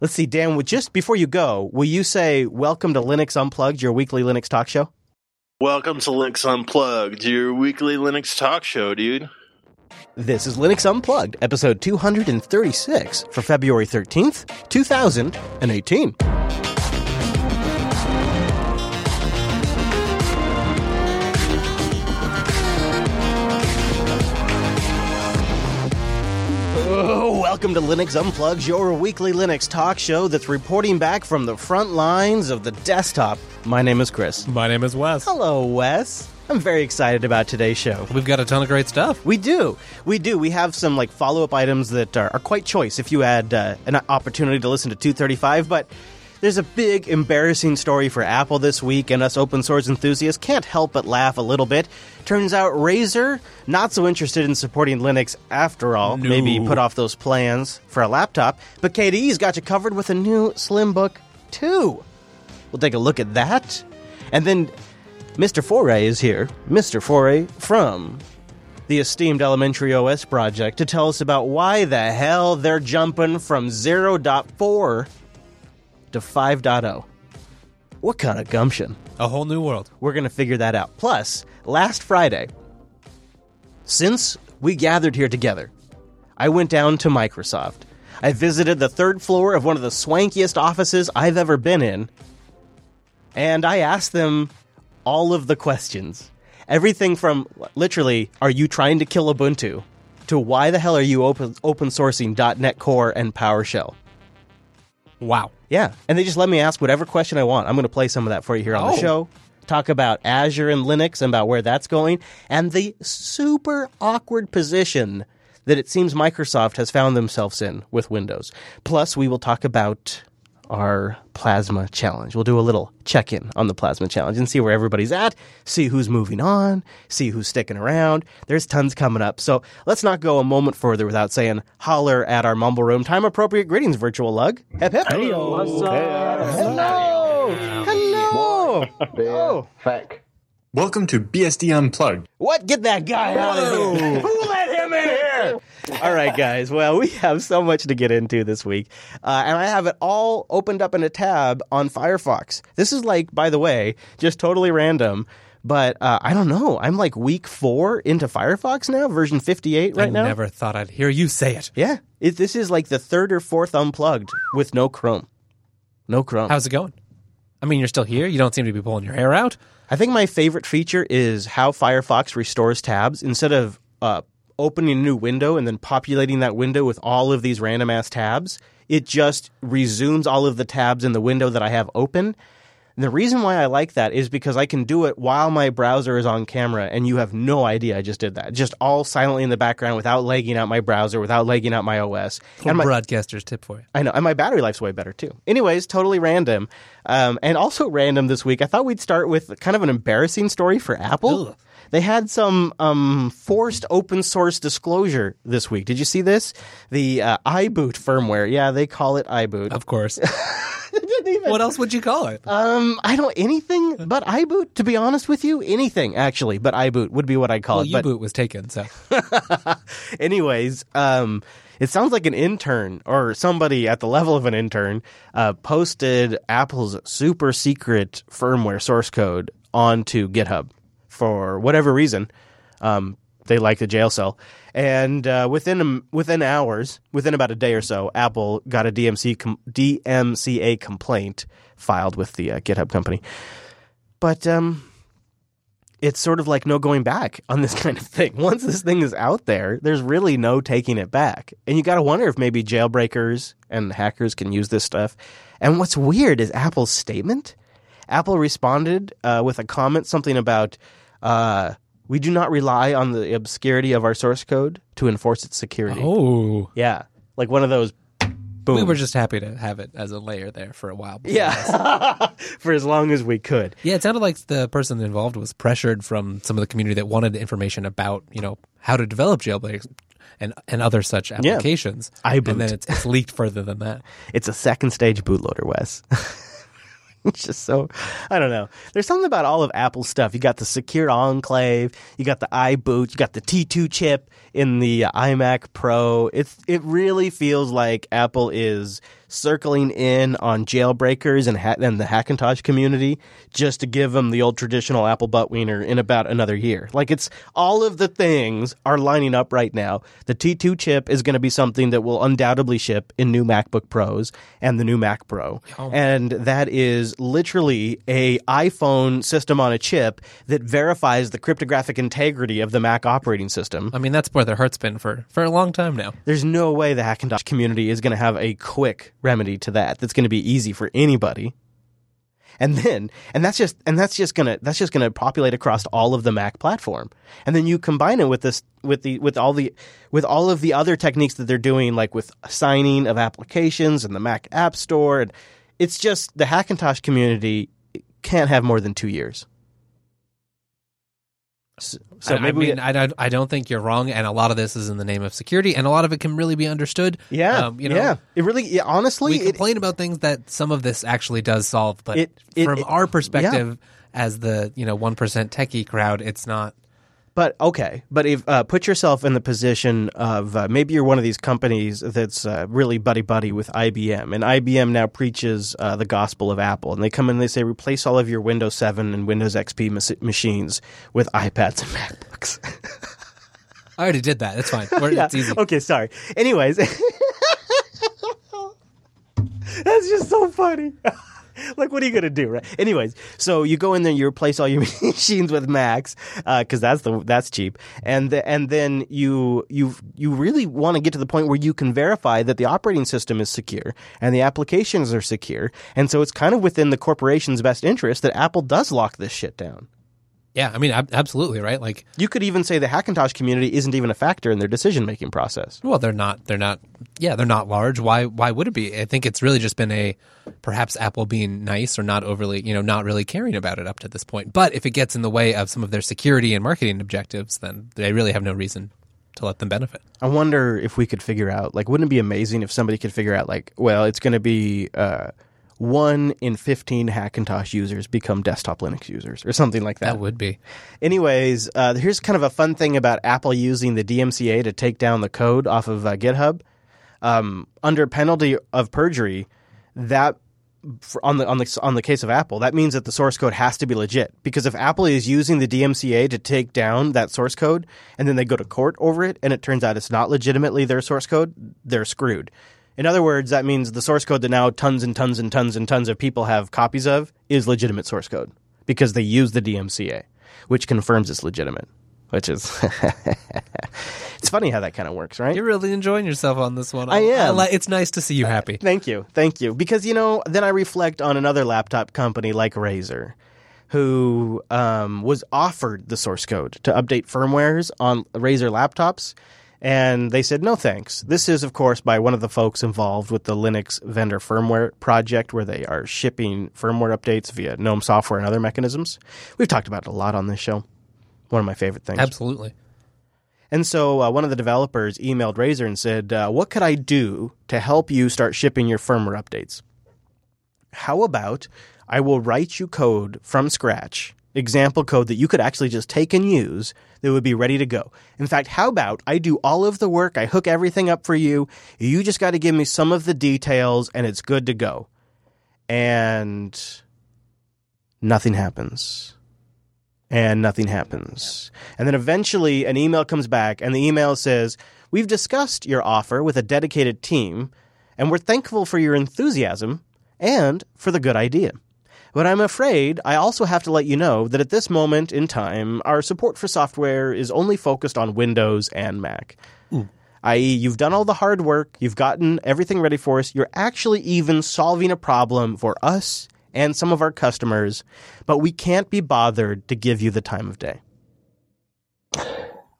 Let's see, Dan, would- just before you go, will you say welcome to Linux Unplugged, your weekly Linux talk show? Welcome to Linux Unplugged, your weekly Linux talk show, dude. This is Linux Unplugged, episode 236 for February 13th, 2018. Welcome to Linux Unplugs, your weekly Linux talk show that's reporting back from the front lines of the desktop. My name is Chris. My name is Wes. Hello, Wes. I'm very excited about today's show. We've got a ton of great stuff. We do. We do. We have some like follow up items that are, are quite choice if you had uh, an opportunity to listen to 235. But there's a big embarrassing story for Apple this week, and us open source enthusiasts can't help but laugh a little bit. Turns out Razer, not so interested in supporting Linux after all. No. Maybe put off those plans for a laptop. But KDE's got you covered with a new Slimbook 2. We'll take a look at that. And then Mr. Foré is here. Mr. Foré from the esteemed Elementary OS project to tell us about why the hell they're jumping from 0.4 to 5.0. What kind of gumption? A whole new world. We're going to figure that out. Plus, last Friday, since we gathered here together, I went down to Microsoft. I visited the third floor of one of the swankiest offices I've ever been in, and I asked them all of the questions. Everything from literally, are you trying to kill Ubuntu, to why the hell are you open, open sourcing .NET Core and PowerShell? Wow. Yeah, and they just let me ask whatever question I want. I'm going to play some of that for you here on the Oh. show. Talk about Azure and Linux and about where that's going, and the super awkward position that it seems Microsoft has found themselves in with Windows. Plus, we will talk about our Plasma Challenge. We'll do a little check in on the Plasma Challenge and see where everybody's at, see who's moving on, see who's sticking around. There's tons coming up. So let's not go a moment further without saying holler at our Mumble Room. Time appropriate greetings, virtual lug. Hip hip. Hello. Hello. Oh. Feck. Welcome to BSD Unplugged. What? Get that guy out of here. Who let him in here? All right, guys. Well, we have so much to get into this week. Uh, and I have it all opened up in a tab on Firefox. This is like, by the way, just totally random. But uh, I don't know. I'm like week four into Firefox now, version 58 right I now. never thought I'd hear you say it. Yeah. It, this is like the third or fourth unplugged with no Chrome. No Chrome. How's it going? I mean, you're still here. You don't seem to be pulling your hair out. I think my favorite feature is how Firefox restores tabs instead of uh, opening a new window and then populating that window with all of these random ass tabs. It just resumes all of the tabs in the window that I have open. And the reason why I like that is because I can do it while my browser is on camera, and you have no idea I just did that. Just all silently in the background without lagging out my browser, without lagging out my OS. Little And my, broadcaster's tip for you. I know, and my battery life's way better too. Anyways, totally random, um, and also random this week. I thought we'd start with kind of an embarrassing story for Apple. Ugh. They had some um, forced open source disclosure this week. Did you see this? The uh, iBoot firmware. Yeah, they call it iBoot. Of course. Even- what else would you call it? Um, I don't anything but iBoot. To be honest with you, anything actually, but iBoot would be what I call well, it. But U-boot was taken, so Anyways, um, it sounds like an intern or somebody at the level of an intern uh, posted Apple's super secret firmware source code onto GitHub for whatever reason. Um, they like the jail cell, and uh, within within hours, within about a day or so, Apple got a DMC com- DMCA complaint filed with the uh, GitHub company. But um, it's sort of like no going back on this kind of thing. Once this thing is out there, there's really no taking it back. And you got to wonder if maybe jailbreakers and hackers can use this stuff. And what's weird is Apple's statement. Apple responded uh, with a comment, something about, uh, we do not rely on the obscurity of our source code to enforce its security. oh, Yeah. Like one of those, boom. we were just happy to have it as a layer there for a while. yeah. For as long as we could. Yeah, it sounded like the person involved was pressured from some of the community that wanted information about, you know, how to develop jailbreaks and and other such applications. iBoot. And then it's, it's leaked further than that. It's a second stage bootloader, Wes. it's just so I don't know. There's something about all of Apple's stuff. You got the secure enclave, you got the iBoot, you got the T2 chip in the iMac Pro. It's it really feels like Apple is circling in on jailbreakers and, ha- and the Hackintosh community just to give them the old traditional apple butt wiener in about another year. Like it's all of the things are lining up right now. The T2 chip is going to be something that will undoubtedly ship in new MacBook Pros and the new Mac Pro. Oh. And that is literally a iPhone system on a chip that verifies the cryptographic integrity of the Mac operating system. I mean, that's where their heart's been for, for a long time now. There's no way the Hackintosh community is going to have a quick remedy to that. That's going to be easy for anybody. And then, and that's just, and that's just gonna, that's just gonna populate across all of the Mac platform. And then you combine it with this, with the, with all the, with all of the other techniques that they're doing, like with signing of applications and the Mac App Store. And it's just the Hackintosh community can't have more than two years. So, so I, maybe I mean, I, I don't think you're wrong, and a lot of this is in the name of security, and a lot of it can really be understood. Yeah, um, you know, yeah, it really, yeah, honestly, we complain about things that some of this actually does solve, but it, it, from our perspective, yeah. as the you know one percent techie crowd, it's not. But okay, but if uh, put yourself in the position of uh, maybe you're one of these companies that's uh, really buddy buddy with IBM, and IBM now preaches uh, the gospel of Apple, and they come in and they say replace all of your Windows 7 and Windows XP mas- machines with iPads and MacBooks. I already did that. That's fine. yeah. It's easy. Okay, sorry. Anyways, that's just so funny. like, what are you gonna do, right? Anyways, so you go in there, you replace all your machines with Macs because uh, that's the that's cheap, and the, and then you you you really want to get to the point where you can verify that the operating system is secure and the applications are secure, and so it's kind of within the corporation's best interest that Apple does lock this shit down. Yeah, I mean, absolutely, right? Like you could even say the Hackintosh community isn't even a factor in their decision making process. Well, they're not. They're not. Yeah, they're not large. Why? Why would it be? I think it's really just been a perhaps Apple being nice or not overly, you know, not really caring about it up to this point. But if it gets in the way of some of their security and marketing objectives, then they really have no reason to let them benefit. I wonder if we could figure out, like, wouldn't it be amazing if somebody could figure out, like, well, it's going to be. Uh, one in 15 Hackintosh users become desktop Linux users or something like that. That would be. Anyways, uh, here's kind of a fun thing about Apple using the DMCA to take down the code off of uh, GitHub. Um, under penalty of perjury, that on the on the on the case of Apple, that means that the source code has to be legit. Because if Apple is using the DMCA to take down that source code, and then they go to court over it, and it turns out it's not legitimately their source code, they're screwed. In other words, that means the source code that now tons and tons and tons and tons of people have copies of is legitimate source code because they use the DMCA, which confirms it's legitimate. Which is, it's funny how that kind of works, right? You're really enjoying yourself on this one. I, I am. I it's nice to see you happy. Uh, thank you, thank you. Because you know, then I reflect on another laptop company like Razer, who um, was offered the source code to update firmwares on Razer laptops, and they said, no thanks. This is, of course, by one of the folks involved with the Linux vendor firmware project, where they are shipping firmware updates via GNOME software and other mechanisms. We've talked about it a lot on this show. One of my favorite things. Absolutely. And so uh, one of the developers emailed Razer and said, uh, What could I do to help you start shipping your firmware updates? How about I will write you code from scratch example code that you could actually just take and use that would be ready to go. In fact, how about I do all of the work, I hook everything up for you, you just got to give me some of the details and it's good to go. And nothing happens. And nothing happens. And then eventually an email comes back and the email says, We've discussed your offer with a dedicated team and we're thankful for your enthusiasm and for the good idea. But I'm afraid I also have to let you know that at this moment in time, our support for software is only focused on Windows and Mac. Mm. I.e., you've done all the hard work, you've gotten everything ready for us, you're actually even solving a problem for us and some of our customers, but we can't be bothered to give you the time of day.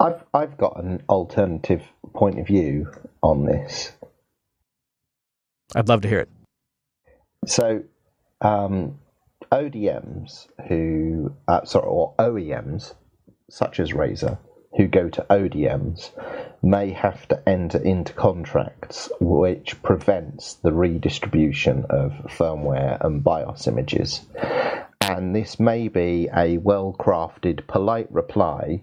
I've I've got an alternative point of view on this. I'd love to hear it. So, um, ODMs who, uh, sorry, or OEMs such as Razer who go to ODMs may have to enter into contracts which prevents the redistribution of firmware and BIOS images. And this may be a well crafted, polite reply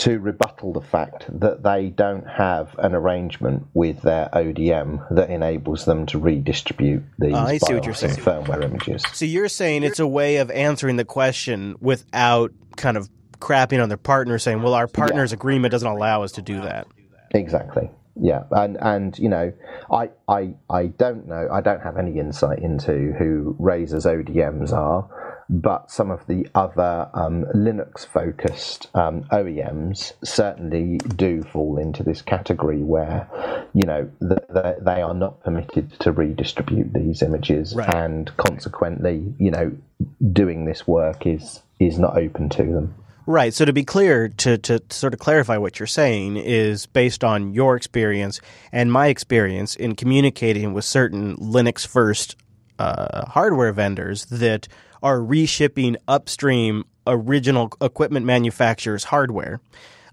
to rebuttal the fact that they don't have an arrangement with their ODM that enables them to redistribute these ah, I see what you're saying. firmware images. So you're saying it's a way of answering the question without kind of crapping on their partner, saying, "Well, our partner's agreement doesn't allow us to do that." Exactly. Yeah, and and you know, I I I don't know. I don't have any insight into who Razer's ODMs are, but some of the other um, Linux-focused um, OEMs certainly do fall into this category where, you know, the, the, they are not permitted to redistribute these images, Right. and consequently, you know, doing this work is is not open to them. Right. So to be clear, to, to sort of clarify what you're saying is based on your experience and my experience in communicating with certain Linux first uh, hardware vendors that are reshipping upstream original equipment manufacturers' hardware,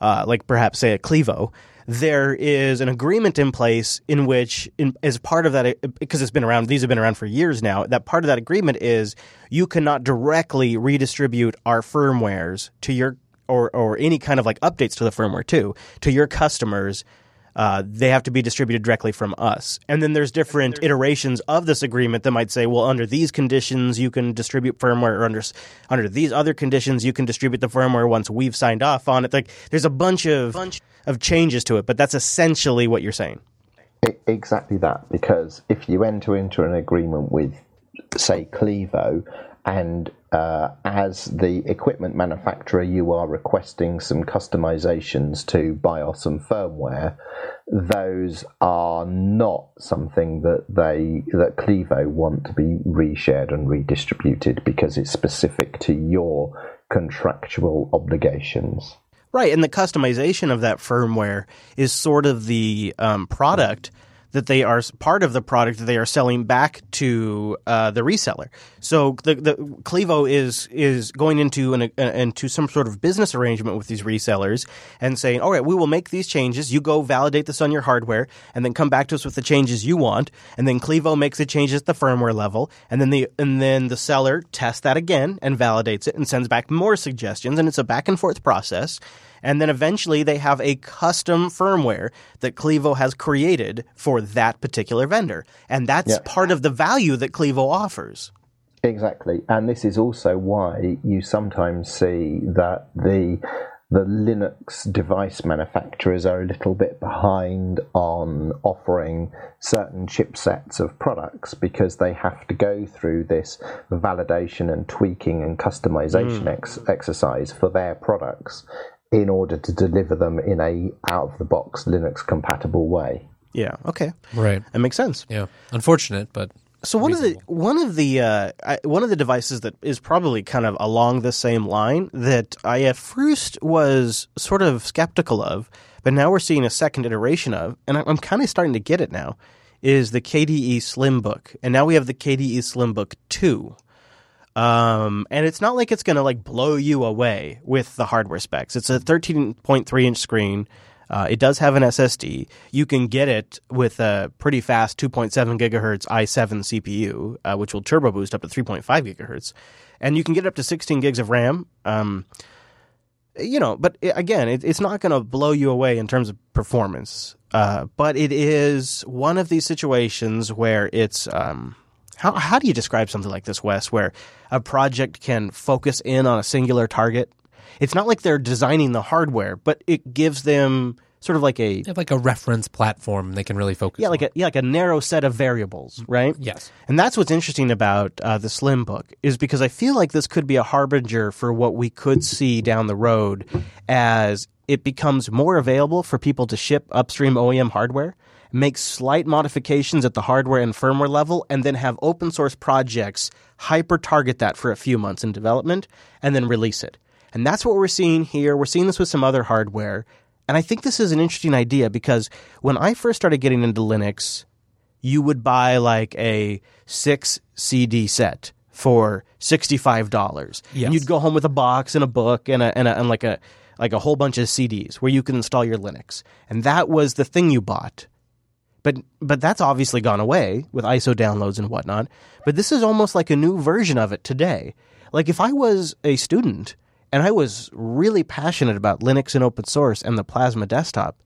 uh, like perhaps say a Clevo. There is an agreement in place in which, in, as part of that, because it's been around, these have been around for years now. That part of that agreement is you cannot directly redistribute our firmwares to your or or any kind of like updates to the firmware too to your customers. Uh, they have to be distributed directly from us. And then there's different iterations of this agreement that might say, well, under these conditions, you can distribute firmware, or under under these other conditions, you can distribute the firmware once we've signed off on it. Like, there's a bunch of of changes to it, but that's essentially what you're saying. Exactly that, because if you enter into an agreement with, say, Clevo, and uh, as the equipment manufacturer, you are requesting some customizations to BIOS and firmware, those are not something that they that Clevo want to be reshared and redistributed because it's specific to your contractual obligations. Right, and the customization of that firmware is sort of the um, product that they are part of the product that they are selling back to uh, the reseller. So the, the Clevo is is going into an uh, into some sort of business arrangement with these resellers and saying, "All right, we will make these changes. You go validate this on your hardware, and then come back to us with the changes you want." And then Clevo makes the changes at the firmware level, and then the and then the seller tests that again and validates it and sends back more suggestions, and it's a back and forth process. And then eventually they have a custom firmware that Clevo has created for that particular vendor. And that's Yeah. part of the value that Clevo offers. Exactly, and this is also why you sometimes see that the the Linux device manufacturers are a little bit behind on offering certain chipsets of products because they have to go through this validation and tweaking and customization mm. ex- exercise for their products in order to deliver them in a out of the box Linux compatible way. Yeah. Okay. Right. That makes sense. Yeah. Unfortunate, but So one of the one of the uh, I, one of the devices that is probably kind of along the same line that I at first was sort of skeptical of, but now we're seeing a second iteration of, and I- I'm kind of starting to get it now, is the KDE Slimbook, and now we have the KDE Slimbook Two. Um, and it's not like it's going to like blow you away with the hardware specs. It's a 13.3 inch screen. Uh, it does have an SSD. You can get it with a pretty fast 2.7 gigahertz i7 CPU, uh, which will turbo boost up to 3.5 gigahertz, and you can get up to 16 gigs of RAM. Um, you know, but i again, it, it's not going to blow you away in terms of performance. Uh, but it is one of these situations where it's um, how how do you describe something like this, Wes, where a project can focus in on a singular target? It's not like they're designing the hardware, but it gives them sort of like a they have like a reference platform they can really focus yeah, like on. a yeah, like a narrow set of variables, right? Yes. And that's what's interesting about uh, the Slim Book is because I feel like this could be a harbinger for what we could see down the road as it becomes more available for people to ship upstream OEM hardware, make slight modifications at the hardware and firmware level, and then have open source projects hyper target that for a few months in development and then release it. And that's what we're seeing here. We're seeing this with some other hardware. And I think this is an interesting idea because when I first started getting into Linux, you would buy like a six CD set for sixty-five dollars. Yes. And you'd go home with a box and a book and a, and a and like a like a whole bunch of CDs where you could install your Linux, and that was the thing you bought. But but that's obviously gone away with ISO downloads and whatnot. But this is almost like a new version of it today. Like if I was a student and I was really passionate about Linux and open source and the Plasma desktop,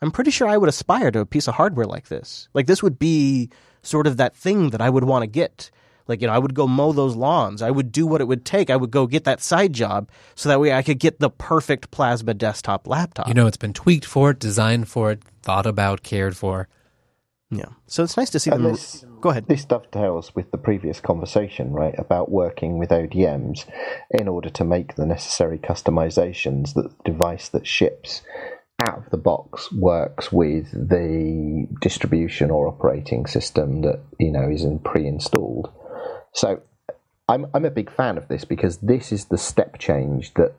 I'm pretty sure I would aspire to a piece of hardware like this. Like this would be sort of that thing that I would want to get. Like, you know, I would go mow those lawns. I would do what it would take. I would go get that side job so that way I could get the perfect Plasma desktop laptop. You know, it's been tweaked for it, designed for it, thought about, cared for. yeah. So it's nice to see And them. this, Go ahead. this dovetails with the previous conversation, right, about working with ODMs in order to make the necessary customizations that the device that ships out of the box works with the distribution or operating system that you know is in pre-installed. So I'm I'm a big fan of this because this is the step change that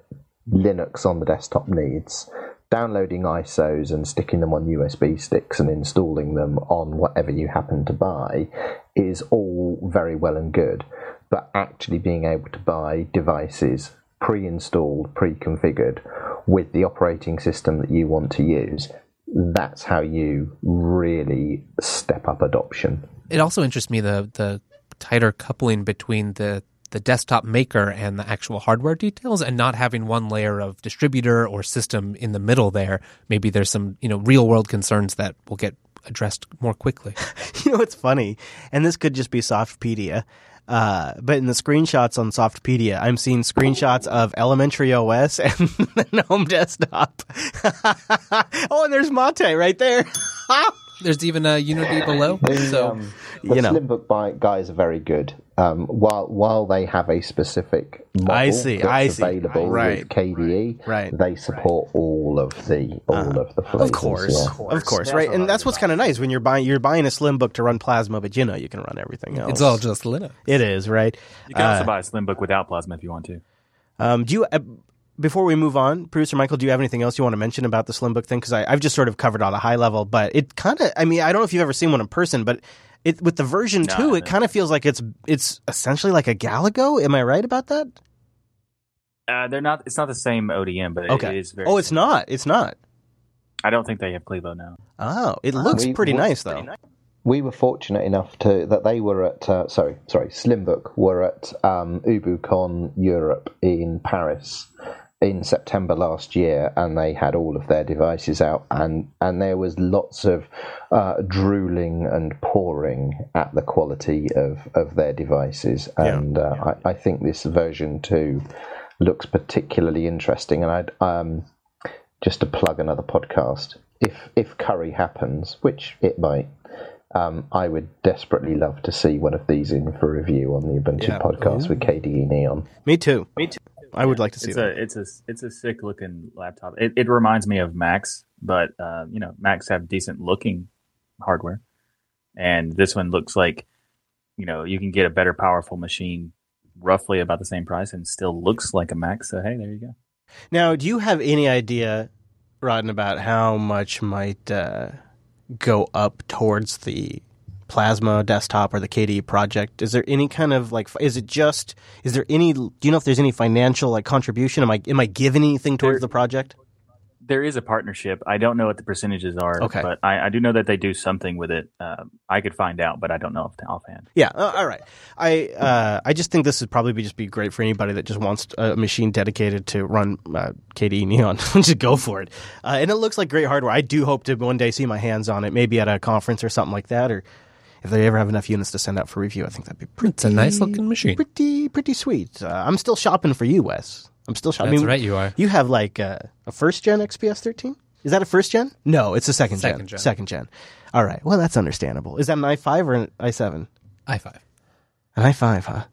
Linux on the desktop needs. Downloading ISOs and sticking them on USB sticks and installing them on whatever you happen to buy is all very well and good. But actually being able to buy devices pre installed, pre configured with the operating system that you want to use, that's how you really step up adoption. It also interests me the the tighter coupling between the the desktop maker and the actual hardware details and not having one layer of distributor or system in the middle there. Maybe there's some, you know, real world concerns that will get addressed more quickly. You know it's funny? And this could just be Softpedia. Uh, but in the screenshots on Softpedia, I'm seeing screenshots of Elementary OS and the GNOME desktop. oh, and there's Mate right there. There's even a Unity below. The, So um, the you know. Slimbook guys are very good. Um, while while they have a specific model I see, that's I see. available Right. with KDE, Right. they support all of the all of the flavors. Of course, yeah. of course, right? And that's what's kind of nice when you're buying you're buying a Slimbook to run Plasma, but you know you can run everything else. it's all just Linux. it is right. You can also Uh, buy a slim book without plasma if you want to. Um, do you, uh, before we move on, producer Michael, do you have anything else you want to mention about the Slimbook thing? Because I've just sort of covered on a high level, but it kind of, I mean, I don't know if you've ever seen one in person, but it with the version No, two, it kind of feels like it's it's essentially like a Galago. Am I right about that? Uh, they're not. It's not the same ODM, but it- Okay. it is very. Oh, it's not. It's not. I don't think they have Clevo now. Oh, it looks We- pretty we- nice though. We were fortunate enough to that they were at uh, sorry sorry Slimbook were at um, UbuCon Europe in Paris in September last year, and they had all of their devices out, and and there was lots of uh, drooling and pouring at the quality of, of their devices, and uh, I, I think this version two looks particularly interesting, and I'd um, just to plug another podcast. If if Curry happens, which it might, um, I would desperately love to see one of these in for review on the Ubuntu Yeah. podcast with KDE Neon. Me too. Me too. I would like to see It's that. a it's a it's a sick looking laptop. It, it reminds me of Macs, but uh, you know Macs have decent looking hardware, and this one looks like you know you can get a better powerful machine roughly about the same price and still looks like a Mac. So hey, there you go. Now, do you have any idea, Rodden, about how much might uh, go up towards the Plasma desktop or the KDE project? Is there any kind of like? Is it just? Is there any? Do you know if there's any financial like contribution? Am I am I giving anything towards There- the project? There is a partnership. I don't know what the percentages are, Okay. but I, I do know that they do something with it. Um, I could find out, but I don't know off offhand. Yeah. Uh, all right. I uh, I just think this would probably be just be great for anybody that just wants a machine dedicated to run uh, KDE Neon. just go for it. Uh, and it looks like great hardware. I do hope to one day see my hands on it, maybe at a conference or something like that, or if they ever have enough units to send out for review. I think that'd be pretty. It's a nice looking machine. Pretty pretty sweet. Uh, I'm still shopping for you, Wes. I'm still shopping. That's right, you are. You have like uh, a first gen XPS 13. Is that a first gen? No, it's a second, Second gen. gen. Second gen. All right. Well, that's understandable. Is that an i5 or an i7? i5. An i5, huh?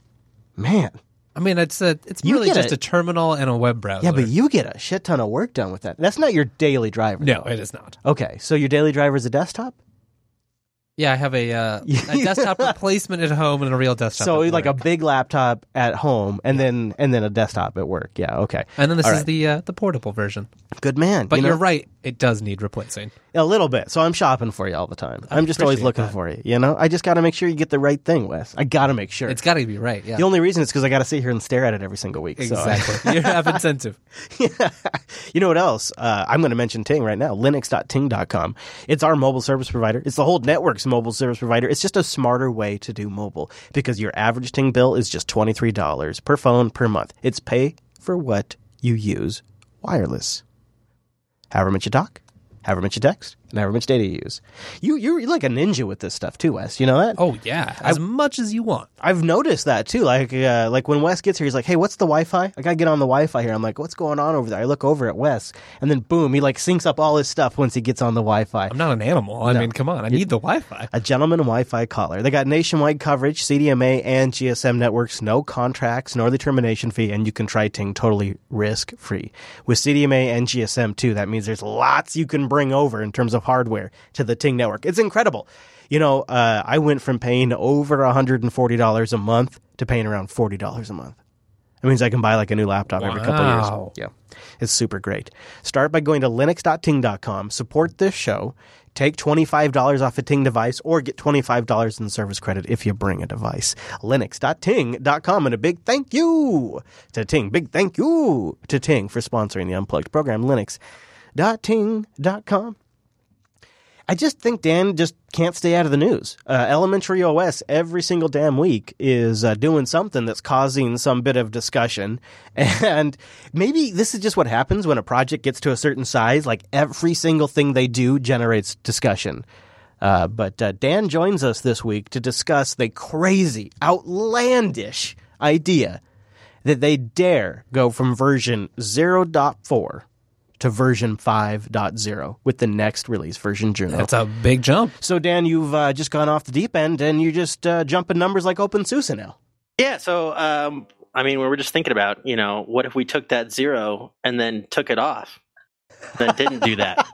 Man. I mean, it's a it's You really just a- a, terminal and a web browser. Yeah, but you get a shit ton of work done with that. That's not your daily driver. no, though. it is not. Okay, so your daily driver is a desktop? Yeah, I have a, uh, a desktop replacement at home and a real desktop. so at like a big laptop at home and then and then a desktop at work. Yeah, okay. and then this All is right. the uh, the portable version. Good man. But you are right; it does need replacing. a little bit. So I'm shopping for you all the time. I'm just always looking that. for you, you know? I just got to make sure you get the right thing, Wes. I got to make sure. It's got to be right. Yeah, the only reason is because I got to sit here and stare at it every single week. so exactly. you have incentive. you know what else? Uh, I'm going to mention Ting right now. Linux.ting.com. It's our mobile service provider. It's the whole network's mobile service provider. It's just a smarter way to do mobile because your average Ting bill is just $23 per phone per month. It's pay for what you use wireless. However much you talk, however much you text, and however much data you use. You you're like a ninja with this stuff too, Wes. You know that? Oh yeah, as much as you want. I've noticed that too. Like, uh, like when Wes gets here, he's like, "Hey, what's the Wi-Fi?" I gotta get on the Wi-Fi here. I'm like, "What's going on over there?" I look over at Wes, and then boom, he like syncs up all his stuff once he gets on the Wi-Fi. I'm not an animal. I mean, come on, I need the Wi-Fi. A gentleman Wi-Fi caller. They got nationwide coverage, CDMA and GSM networks, no contracts, nor the termination fee, and you can try Ting totally risk-free. With CDMA and GSM too, that means there's lots you can bring over in terms of hardware to the Ting network. It's incredible. You know, uh, I went from paying over $140 a month to paying around $40 a month. That means I can buy like a new laptop every couple Wow. years. Yeah. It's super great. Start by going to linux.ting.com, support this show, take $25 off a Ting device, or get $25 in service credit if you bring a device. Linux.ting.com, and a big thank you to Ting. Big thank you to Ting for sponsoring the Unplugged program. Linux.ting.com. I just think Dan just can't stay out of the news. Uh, Elementary OS every single damn week is uh, doing something that's causing some bit of discussion, and maybe this is just what happens when a project gets to a certain size. Like every single thing they do generates discussion. Uh, but uh, Dan joins us this week to discuss the crazy, outlandish idea that they dare go from version 0.4 to version 5.0 with the next release, version Juno. That's a big jump. so, Dan, you've uh, just gone off the deep end and you're just uh, jumping numbers like OpenSUSE now. Yeah, so um, I mean, we were just thinking about, you know, what if we took that zero and then took it off? Then didn't do that.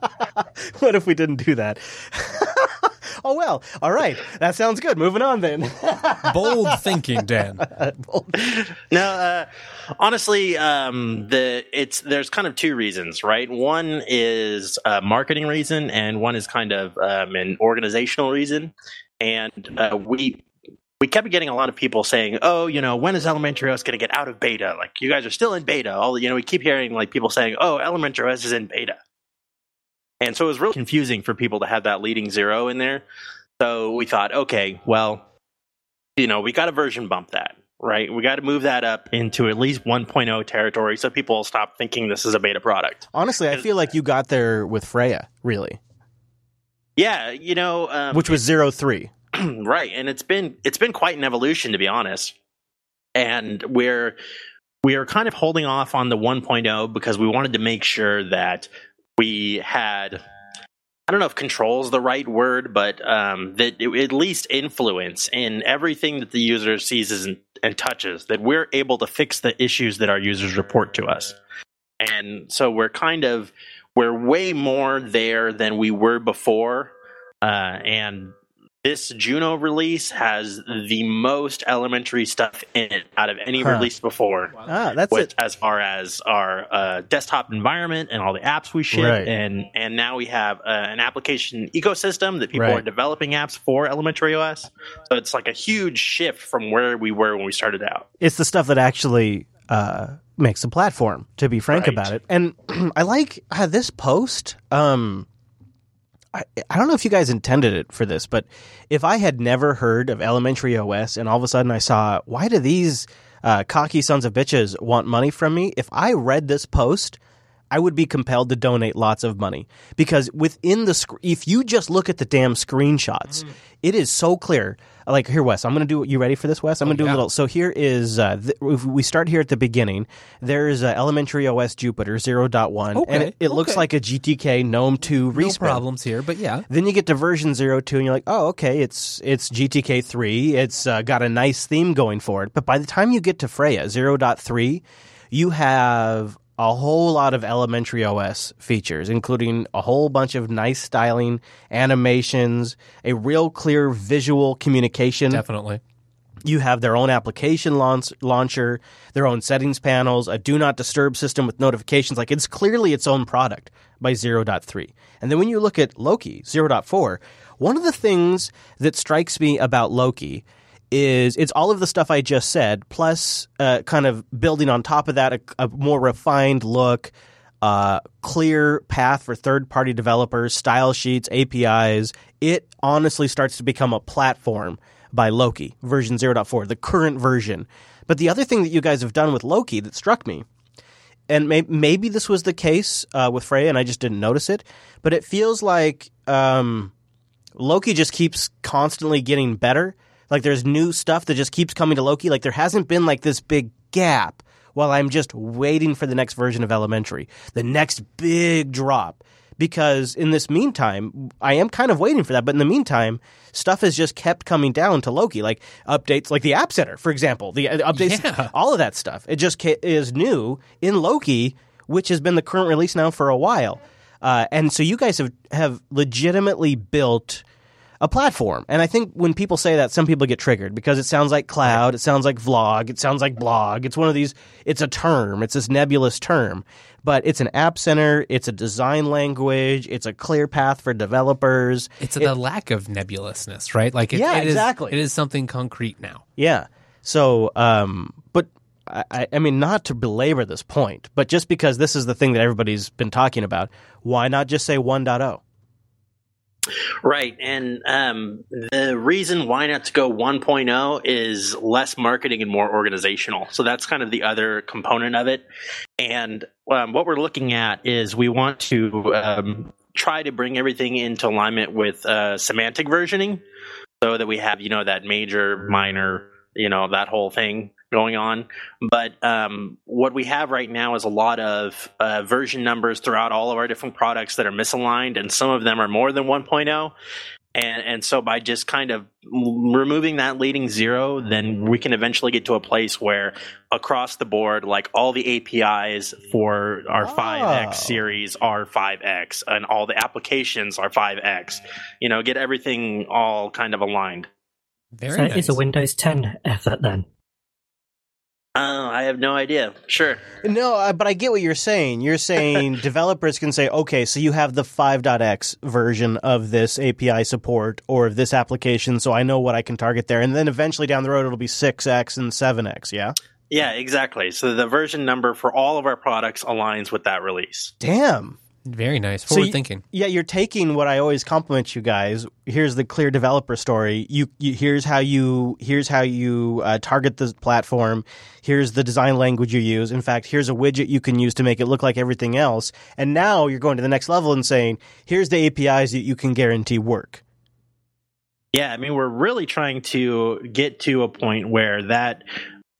what if we didn't do that? oh, well. All right. That sounds good. Moving on then. Bold thinking, Dan. no, uh, honestly, um, the it's there's kind of two reasons, right? One is a marketing reason, and one is kind of um, an organizational reason. And uh, we we kept getting a lot of people saying, "Oh, you know, when is Elementary OS going to get out of beta? Like, you guys are still in beta." All you know, we keep hearing like people saying, "Oh, Elementary OS is in beta," and so it was really confusing for people to have that leading zero in there. So we thought, okay, well, you know, we got to version bump that, right? We got to move that up into at least 1.0 territory so people will stop thinking this is a beta product. Honestly, I feel like you got there with Freya, really, Yeah, you know, um, which was 0.3. right, and it's been it's been quite an evolution to be honest. And we're we are kind of holding off on the 1.0 because we wanted to make sure that we had I don't know if control is the right word, but um, that it, at least influence in everything that the user sees and, and touches, that we're able to fix the issues that our users report to us. And so we're kind of we're way more there than we were before, uh, and this Juno release has the most elementary stuff in it out of any Huh. release before. Ah, that's With, it. as far as our uh, desktop environment and all the apps we ship, Right. and and now we have uh, an application ecosystem that people Right. are developing apps for Elementary OS. So it's like a huge shift from where we were when we started out. It's the stuff that actually uh, makes a platform, to be frank Right. about it. And I like uh, this post. Um, I, I don't know if you guys intended it for this, but if I had never heard of Elementary OS and all of a sudden I saw, why do these uh, cocky sons of bitches want money from me? If I read this post, I would be compelled to donate lots of money because within the sc- if you just look at the damn screenshots, it is so clear. Like here, Wes, I'm going to do. You ready for this, Wes? I'm going to do a little. So here is. Uh, th- we start here at the beginning. There's uh, Elementary OS Jupiter 0.1, Okay, and it, it looks like a GTK GNOME 2 No respin. problems here, but yeah. Then you get to version 0.2, and you're like, oh, okay, it's it's GTK 3. It's uh, got a nice theme going for it. But by the time you get to Freya 0.3, you have a whole lot of elementary OS features, including a whole bunch of nice styling, animations, a real clear visual communication Definitely. you have their own application launch, launcher, their own settings panels, a do not disturb system with notifications. Like it's clearly its own product by 0.3. And then when you look at Loki 0.4, one of the things that strikes me about Loki is it's all of the stuff I just said, plus uh, kind of building on top of that a, a more refined look, uh, clear path for third party developers, style sheets, APIs. It honestly starts to become a platform by Loki, version 0.4, the current version. But the other thing that you guys have done with Loki that struck me and may- maybe this was the case uh, with Freya, and I just didn't notice it. But it feels like um, Loki just keeps constantly getting better. Like there's new stuff that just keeps coming to Loki. Like there hasn't been like this big gap while I'm just waiting for the next version of Elementary, the next big drop. Because in this meantime, I am kind of waiting for that. But in the meantime, stuff has just kept coming down to Loki, like updates, like the App Center, for example, the uh, updates, Yeah. all of that stuff. It just is new in Loki, which has been the current release now for a while. Uh, and so you guys have, have legitimately built a platform. And I think when people say that, some people get triggered because it sounds like cloud, it sounds like vlog, it sounds like blog. It's one of these, it's a term, it's this nebulous term. But it's an app center, it's a design language, it's a clear path for developers. It's the lack of nebulousness, right? Like, it, Yeah, it is- exactly. it is something concrete now. Yeah. So, um, but I- I, mean, not to belabor this point, but just because this is the thing that everybody's been talking about, why not just say oh? 1.0? Right. And um, the reason why not to go 1.0 is less marketing and more organizational. So that's kind of the other component of it. And um, what we're looking at is we want to um, try to bring everything into alignment with uh, semantic versioning so that we have, you know, that major, minor, you know, that whole thing going on. But um, what we have right now is a lot of uh, version numbers throughout all of our different products that are misaligned, and some of them are more than 1.0. And, and so by just kind of removing that leading zero, then we can eventually get to a place where across the board, like all the APIs for our Oh. 5X series are 5X and all the applications are 5X. You know, get everything all kind of aligned. Very so nice. it's a Windows 10 effort then. Uh, I have no idea. Sure. No, uh, but I get what you're saying. You're saying developers can say, okay, so you have the 5.x version of this API support or of this application, so I know what I can target there. And then eventually down the road, it'll be 6x and 7x, yeah? Yeah, exactly. So the version number for all of our products aligns with that release. Damn. Very nice. So Forward you- thinking. Yeah, you're taking what I always compliment you guys. Here's the clear developer story. You, you here's how you here's how you uh, target the platform. Here's the design language you use. In fact, here's a widget you can use to make it look like everything else. And now you're going to the next level and saying, here's the APIs that you can guarantee work. Yeah, I mean we're really trying to get to a point where that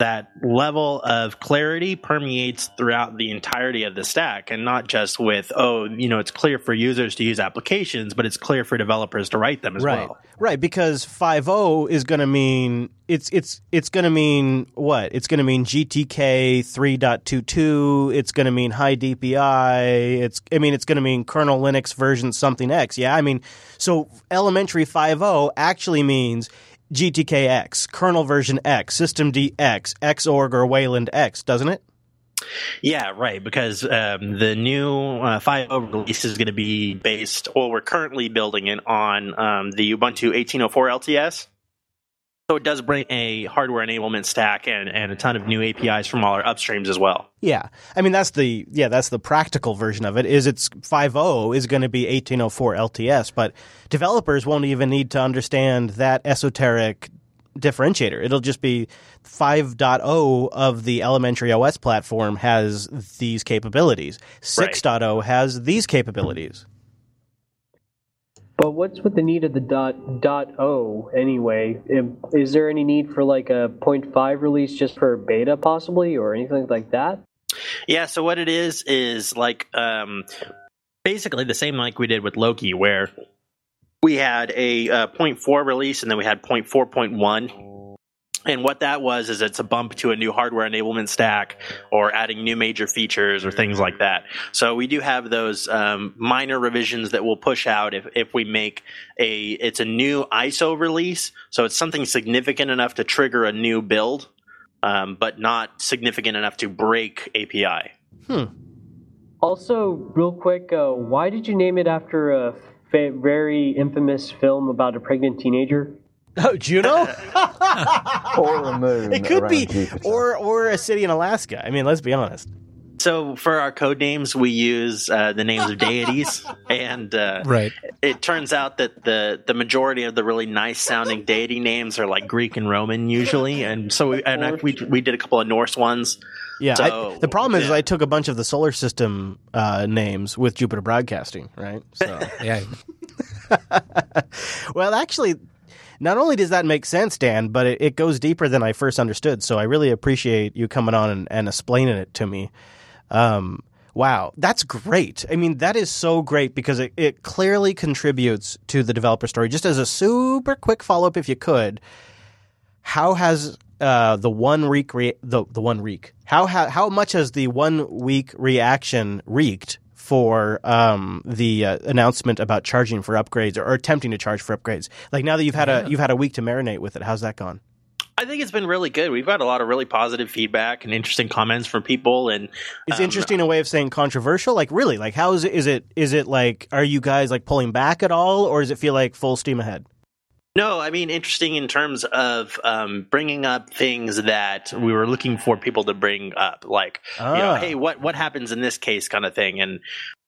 that level of clarity permeates throughout the entirety of the stack and not just with oh, you know, it's clear for users to use applications, but it's clear for developers to write them as right. well. Right, because 5.0 is going to mean it's it's it's going to mean what? It's going to mean GTK 3.22, it's going to mean high DPI, it's I mean it's going to mean kernel Linux version something X. Yeah, I mean so elementary 5.0 actually means GTK-X, kernel version X, systemd X, Xorg or Wayland X, doesn't it? Yeah, right. Because um, the new uh, 5.0 release is going to be based, well, we're currently building it on um, the Ubuntu 1804 LTS. So it does bring a hardware enablement stack and, and a ton of new APIs from all our upstreams as well. Yeah. I mean that's the yeah, that's the practical version of it. Is it's 5.0 is going to be 1804 LTS, but developers won't even need to understand that esoteric differentiator. It'll just be 5.0 of the elementary OS platform has these capabilities. 6.0 has these capabilities. But what's with the need of the dot dot O anyway? Is there any need for like a 0.5 release just for beta possibly or anything like that? Yeah, so what it is is like um, basically the same like we did with Loki, where we had a uh, 0.4 release and then we had 0.4.1. And what that was is it's a bump to a new hardware enablement stack or adding new major features or things like that. So we do have those um, minor revisions that we'll push out if, if we make a it's a new ISO release. So it's something significant enough to trigger a new build, um, but not significant enough to break API. Also, real quick, uh, why did you name it after a fa- very infamous film about a pregnant teenager? Oh, Juno? Or a moon. it could be Jupiter. or or a city in Alaska. I mean, let's be honest. So for our code names, we use uh, the names of deities, and uh, Right. it turns out that the the majority of the really nice sounding deity names are like Greek and Roman usually, and so we, and I, we we did a couple of Norse ones. Yeah, So, I, the problem is yeah. I took a bunch of the solar system uh, names with Jupiter Broadcasting, right? So, Yeah. well, actually, not only does that make sense, Dan, but it, it goes deeper than I first understood. So I really appreciate you coming on and, and explaining it to me. Um, wow, that's great. I mean, that is so great because it, it clearly contributes to the developer story. Just as a super quick follow up, if you could, how has uh, the one week re- the the one week how how how much has the one week reaction reeked for um, the uh, announcement about charging for upgrades or, or attempting to charge for upgrades? Like now that you've had a you've had a week to marinate with it, how's that gone? I think it's been really good. We've got a lot of really positive feedback and interesting comments from people, and it's um, interesting a way of saying controversial? Like really? Like how is it? Is it is it like are you guys like pulling back at all, or does it feel like full steam ahead? No, I mean interesting in terms of um, bringing up things that we were looking for people to bring up, like you know, Ah. hey, what what happens in this case, kind of thing. And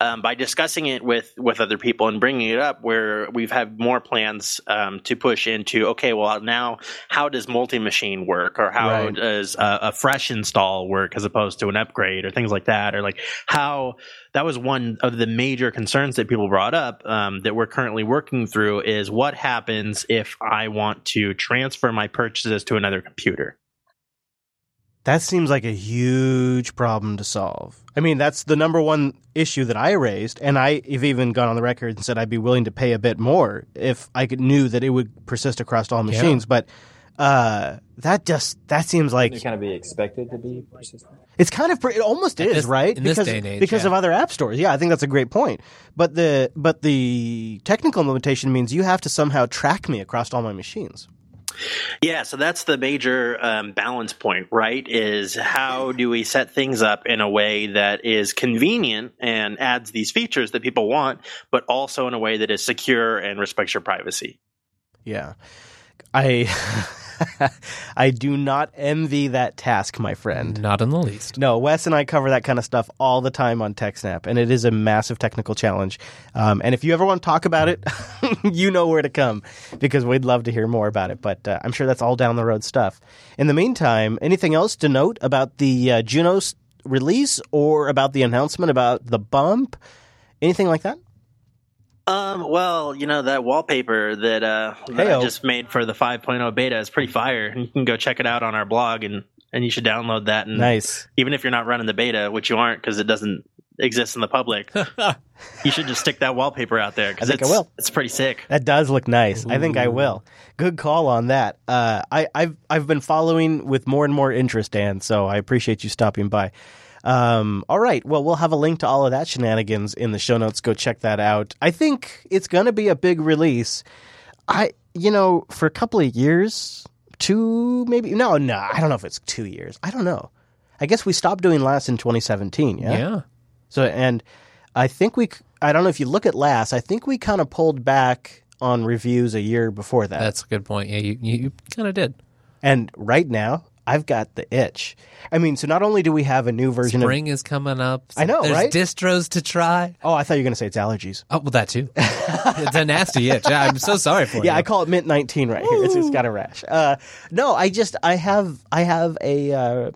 um, by discussing it with with other people and bringing it up, where we've had more plans um, to push into. Okay, well now, how does multi machine work, or how Right. does a, a fresh install work as opposed to an upgrade, or things like that, or like how that was one of the major concerns that people brought up um, that we're currently working through is what happens if I want to transfer my purchases to another computer. That seems like a huge problem to solve. I mean, that's the number one issue that I raised, and I have even gone on the record and said I'd be willing to pay a bit more if I could, knew that it would persist across all machines. But uh, that just that seems like It kind of be expected to be persistent. it's kind of it almost is this- right in this because day and age, because yeah. of other app stores. Yeah, I think that's a great point. But the but the technical limitation means you have to somehow track me across all my machines. Yeah, so that's the major um, balance point, right? Is how do we set things up in a way that is convenient and adds these features that people want, but also in a way that is secure and respects your privacy? Yeah. I I do not envy that task, my friend. Not in the least. No, Wes and I cover that kind of stuff all the time on TechSnap, and it is a massive technical challenge. Um, and if you ever want to talk about it, you know where to come because we'd love to hear more about it. But uh, I'm sure that's all down the road stuff. In the meantime, anything else to note about the uh, Junos release or about the announcement about the bump? Anything like that? Um, well, you know that wallpaper that uh that I just made for the 5.0 beta is pretty fire. You can go check it out on our blog, and and you should download that. And Nice. even if you're not running the beta, which you aren't because it doesn't exist in the public, you should just stick that wallpaper out there because I think I it's will. it's pretty sick. That does look nice. I think I will. Good call on that. Uh, I, I've I've been following with more and more interest, Dan. So I appreciate you stopping by. Um, all right. Well, we'll have a link to all of that shenanigans in the show notes. Go check that out. I think it's going to be a big release. I, you know, for a couple of years, two maybe. No, no. I don't know if it's two years. I don't know. I guess we stopped doing LAS in 2017. Yeah. Yeah. So, and I think we, I don't know if you look at LAS, I think we kind of pulled back on reviews a year before that. That's a good point. Yeah, you, you, you kind of did. and right now, I've got the itch. I mean, so not only do we have a new version of Spring is coming up. I know, There's right? distros to try. Oh, I thought you were going to say it's allergies. Oh, well, that too. it's a nasty itch. Yeah, I'm so sorry for you. Yeah, I call it mint 19 right here. It's, it's got a rash. Uh, no, I just, I have, I have a, uh,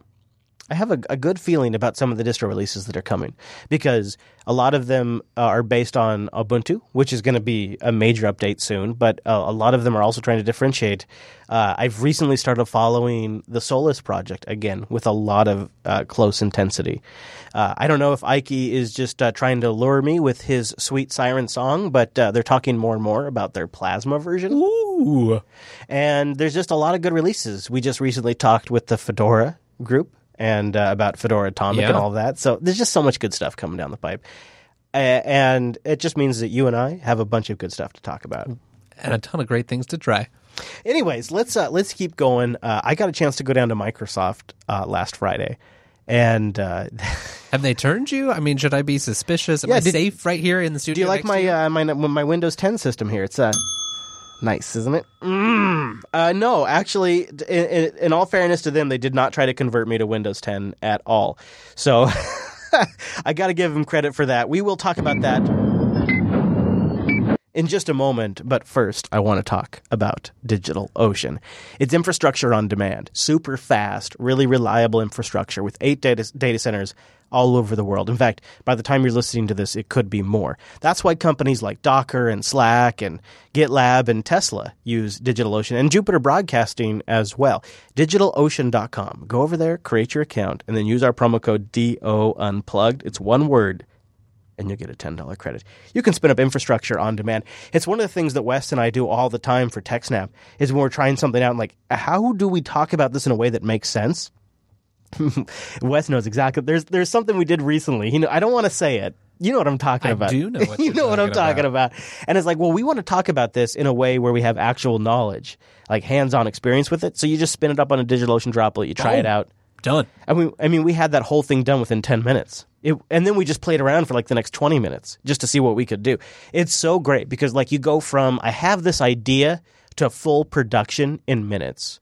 I have a, a good feeling about some of the distro releases that are coming because a lot of them are based on Ubuntu, which is going to be a major update soon. But uh, a lot of them are also trying to differentiate. Uh, I've recently started following the Solus project again with a lot of uh, close intensity. Uh, I don't know if Ike is just uh, trying to lure me with his sweet siren song, but uh, they're talking more and more about their plasma version. Ooh. And there's just a lot of good releases. We just recently talked with the Fedora group and uh, about Fedora Atomic Yeah. and all of that. So there's just so much good stuff coming down the pipe. A- and it just means that you and I have a bunch of good stuff to talk about. And a ton of great things to try. Anyways, let's uh, let's keep going. Uh, I got a chance to go down to Microsoft uh, last Friday, and uh, Have they turned you? I mean, should I be suspicious? Am Yeah, I did- safe right here in the studio? do you like my uh, my my Windows 10 system here? It's uh, nice, isn't it? Mm. Uh, no, actually, in, in, in all fairness to them, they did not try to convert me to Windows 10 at all. So I got to give them credit for that. We will talk about that in just a moment, but first, I want to talk about DigitalOcean. It's infrastructure on demand, super fast, really reliable infrastructure with eight data, data centers all over the world. In fact, by the time you're listening to this, it could be more. That's why companies like Docker and Slack and GitLab and Tesla use DigitalOcean and Jupiter Broadcasting as well. DigitalOcean.com. Go over there, create your account, and then use our promo code DO Unplugged. It's one word and you'll get a $10 credit. You can spin up infrastructure on demand. It's one of the things that Wes and I do all the time for TechSnap is when we're trying something out, and like, how do we talk about this in a way that makes sense? Wes knows exactly. There's there's something we did recently. You know, I don't want to say it. You know what I'm talking I about. do know what you know what I'm talking talking about. And it's like, well, we want to talk about this in a way where we have actual knowledge, like hands-on experience with it. So you just spin it up on a DigitalOcean droplet, you try it Oh. out. Done. I mean, I mean, we had that whole thing done within ten minutes. It, and then we just played around for like the next twenty minutes just to see what we could do. It's so great because like you go from I have this idea to full production in minutes.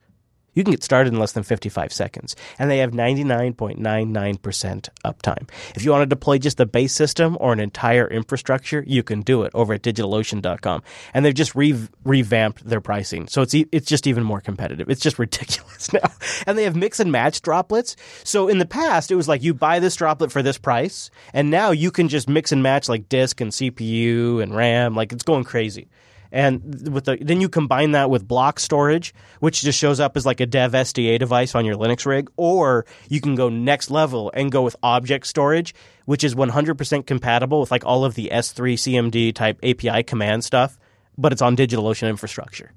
You can get started in less than 55 seconds, and they have 99.99% uptime. If you want to deploy just the base system or an entire infrastructure, you can do it over at digitalocean.com. And they've just re- revamped their pricing, so it's e- it's just even more competitive. It's just ridiculous now. And they have mix and match droplets. So in the past, it was like you buy this droplet for this price, and now you can just mix and match like disk and CPU and RAM. Like it's going crazy and with the then you combine that with block storage which just shows up as like a dev sda device on your linux rig or you can go next level and go with object storage which is 100% compatible with like all of the s3 cmd type api command stuff but it's on digitalocean infrastructure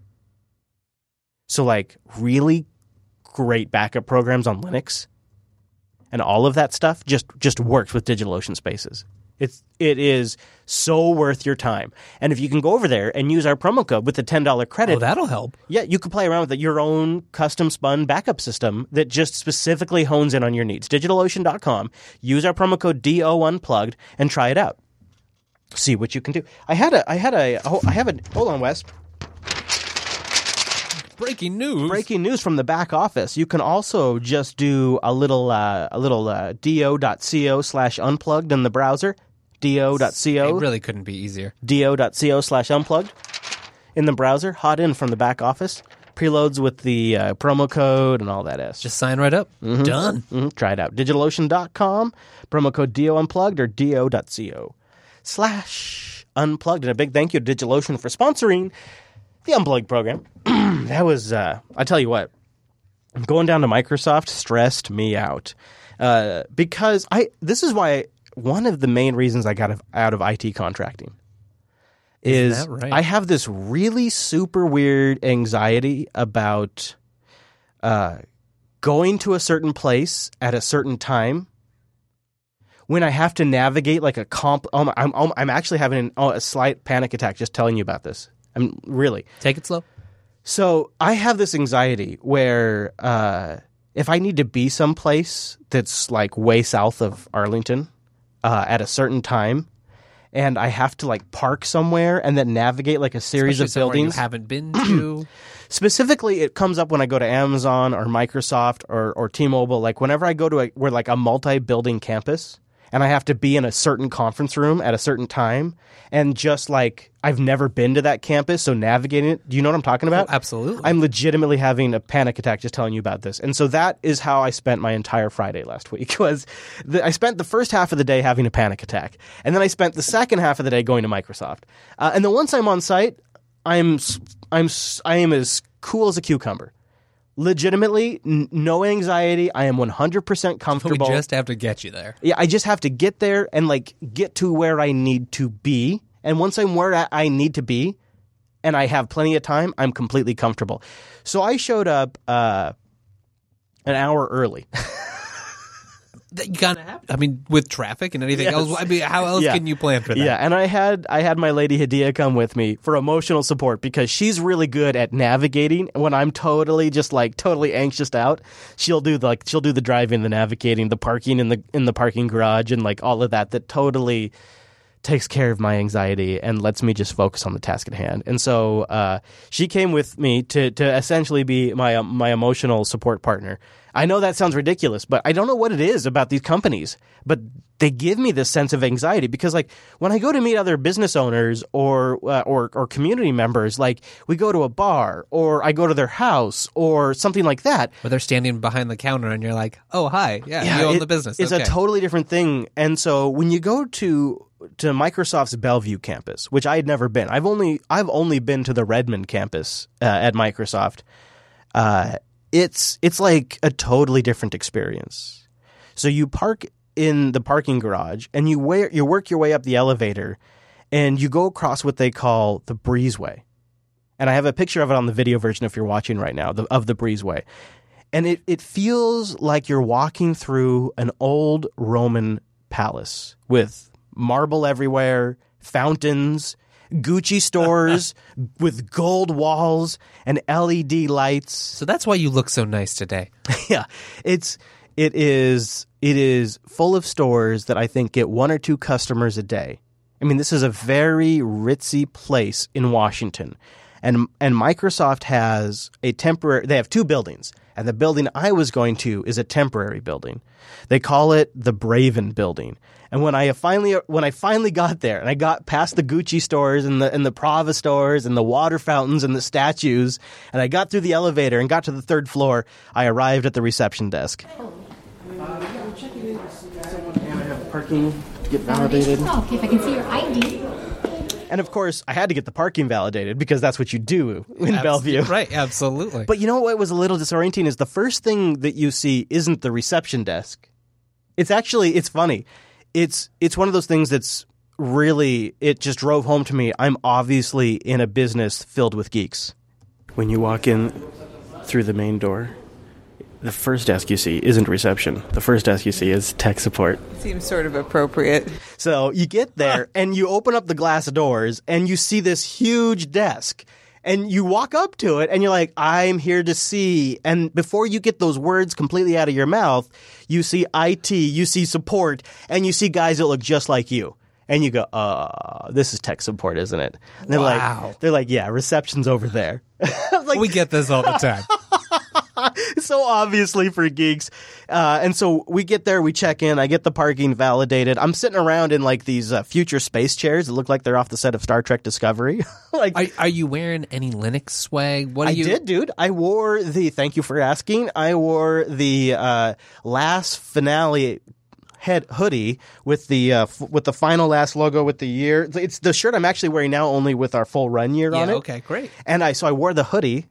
so like really great backup programs on linux and all of that stuff just just works with DigitalOcean Spaces. It's it is so worth your time. And if you can go over there and use our promo code with the ten dollar credit, Oh, that'll help. yeah, you can play around with it, your own custom spun backup system that just specifically hones in on your needs. DigitalOcean.com. Use our promo code DO Unplugged and try it out. See what you can do. I had a I had a oh, I have a hold on, Wes. Breaking news. Breaking news from the back office. You can also just do a little uh, a little uh, do.co slash unplugged in the browser. do.co It really couldn't be easier. do.co slash unplugged in the browser. Hot in from the back office. Preloads with the uh, promo code and all that s. Just sign right up. Done. Mhm, try it out. DigitalOcean.com, promo code DO Unplugged or do.co slash unplugged. And a big thank you to DigitalOcean for sponsoring the Unplugged program. that was, uh, I tell you what, going down to Microsoft stressed me out. Uh, because I, this is why one of the main reasons I got out of IT contracting is right? I have this really super weird anxiety about uh, going to a certain place at a certain time when I have to navigate like a comp. Oh, I'm, I'm I'm actually having an, oh, a slight panic attack just telling you about this. I'm really Take it slow. so I have this anxiety where uh, if I need to be someplace that's like way south of Arlington uh, at a certain time, and I have to like park somewhere and then navigate like a series Especially of buildings. you haven't been to. Specifically, it comes up when I go to Amazon or Microsoft or, or T-Mobile. Like whenever I go to a, we're like a multi-building campus, and I have to be in a certain conference room at a certain time, and just like I've never been to that campus, so navigating it. Do you know what I'm talking about? Oh, absolutely. I'm legitimately having a panic attack just telling you about this, and so that is how I spent my entire Friday last week. Was the, I spent the first half of the day having a panic attack, and then I spent the second half of the day going to Microsoft, uh, and then once I'm on site, I'm I'm I am as cool as a cucumber. Legitimately, n- no anxiety. I am 100% comfortable we just have to get you there. Yeah, I just have to get there and like get to where I need to be. And once I'm where I- I need to be, and I have plenty of time, I'm completely comfortable. So I showed up uh, an hour early. That you kind of have. I mean, with traffic and anything Yes. else. I mean, how else Yeah. can you plan for that? Yeah, and I had I had my lady Hadia come with me for emotional support because she's really good at navigating. When I'm totally just like totally anxious out, she'll do the, like she'll do the driving, the navigating, the parking in the in the parking garage, and like all of that. That totally takes care of my anxiety and lets me just focus on the task at hand. And so uh, she came with me to to essentially be my my emotional support partner. I know that sounds ridiculous, but I don't know what it is about these companies, but they give me this sense of anxiety because like when I go to meet other business owners or uh, or or community members, like we go to a bar or I go to their house or something like that. Where they're standing behind the counter and you're like, oh, hi. Yeah, you own it- the business. It's okay. a totally different thing. And so when you go to to Microsoft's Bellevue campus, which I had never been, I've only I've only been to the Redmond campus uh, at Microsoft. Uh, it's it's like a totally different experience. So you park in the parking garage and you wear, you work your way up the elevator, and you go across what they call the breezeway. And I have a picture of it on the video version if you're watching right now the, of the breezeway and it, it feels like you're walking through an old Roman palace with marble everywhere, fountains, Gucci stores with gold walls and LED lights. So that's why you look so nice today. yeah, it's it is it is full of stores that I think get one or two customers a day. I mean, this is a very ritzy place in Washington, and and Microsoft has a temporary. They have two buildings, and the building I was going to is a temporary building. They call it the Bravern Building. And when I finally when I finally got there, and I got past the Gucci stores and the and the Prada stores and the water fountains and the statues, and I got through the elevator and got to the third floor, I arrived at the reception desk. Oh. Uh, yeah, I'm checking in. Someone have Parking get validated. Oh, okay, if I can see your ID. And of course, I had to get the parking validated because that's what you do in Abs- Bellevue. Right, absolutely. But you know what was a little disorienting is the first thing that you see isn't the reception desk. It's actually it's funny. It's it's one of those things that's really it just drove home to me. I'm obviously in a business filled with geeks. When you walk in through the main door, the first desk you see isn't reception. The first desk you see is tech support. Seems sort of appropriate. So you get there and you open up the glass doors and you see this huge desk. And you walk up to it and you're like, I'm here to see. And before you get those words completely out of your mouth, you see IT, you see support, and you see guys that look just like you. And you go, uh, this is tech support, isn't it? And they're Wow. like, they're like, yeah, reception's over there. like, we get this all the time. so obviously for geeks. Uh, and so we get there, we check in, I get the parking validated. I'm sitting around in like these uh, future space chairs that look like they're off the set of Star Trek Discovery. like Are, are you wearing any Linux swag? What are I you? did, dude. I wore the. Thank you for asking. I wore the uh, LAS finale head hoodie with the uh, f- with the final LAS logo with the year. It's the shirt I'm actually wearing now, only with our full run year on it. okay, great. And I so I wore the hoodie,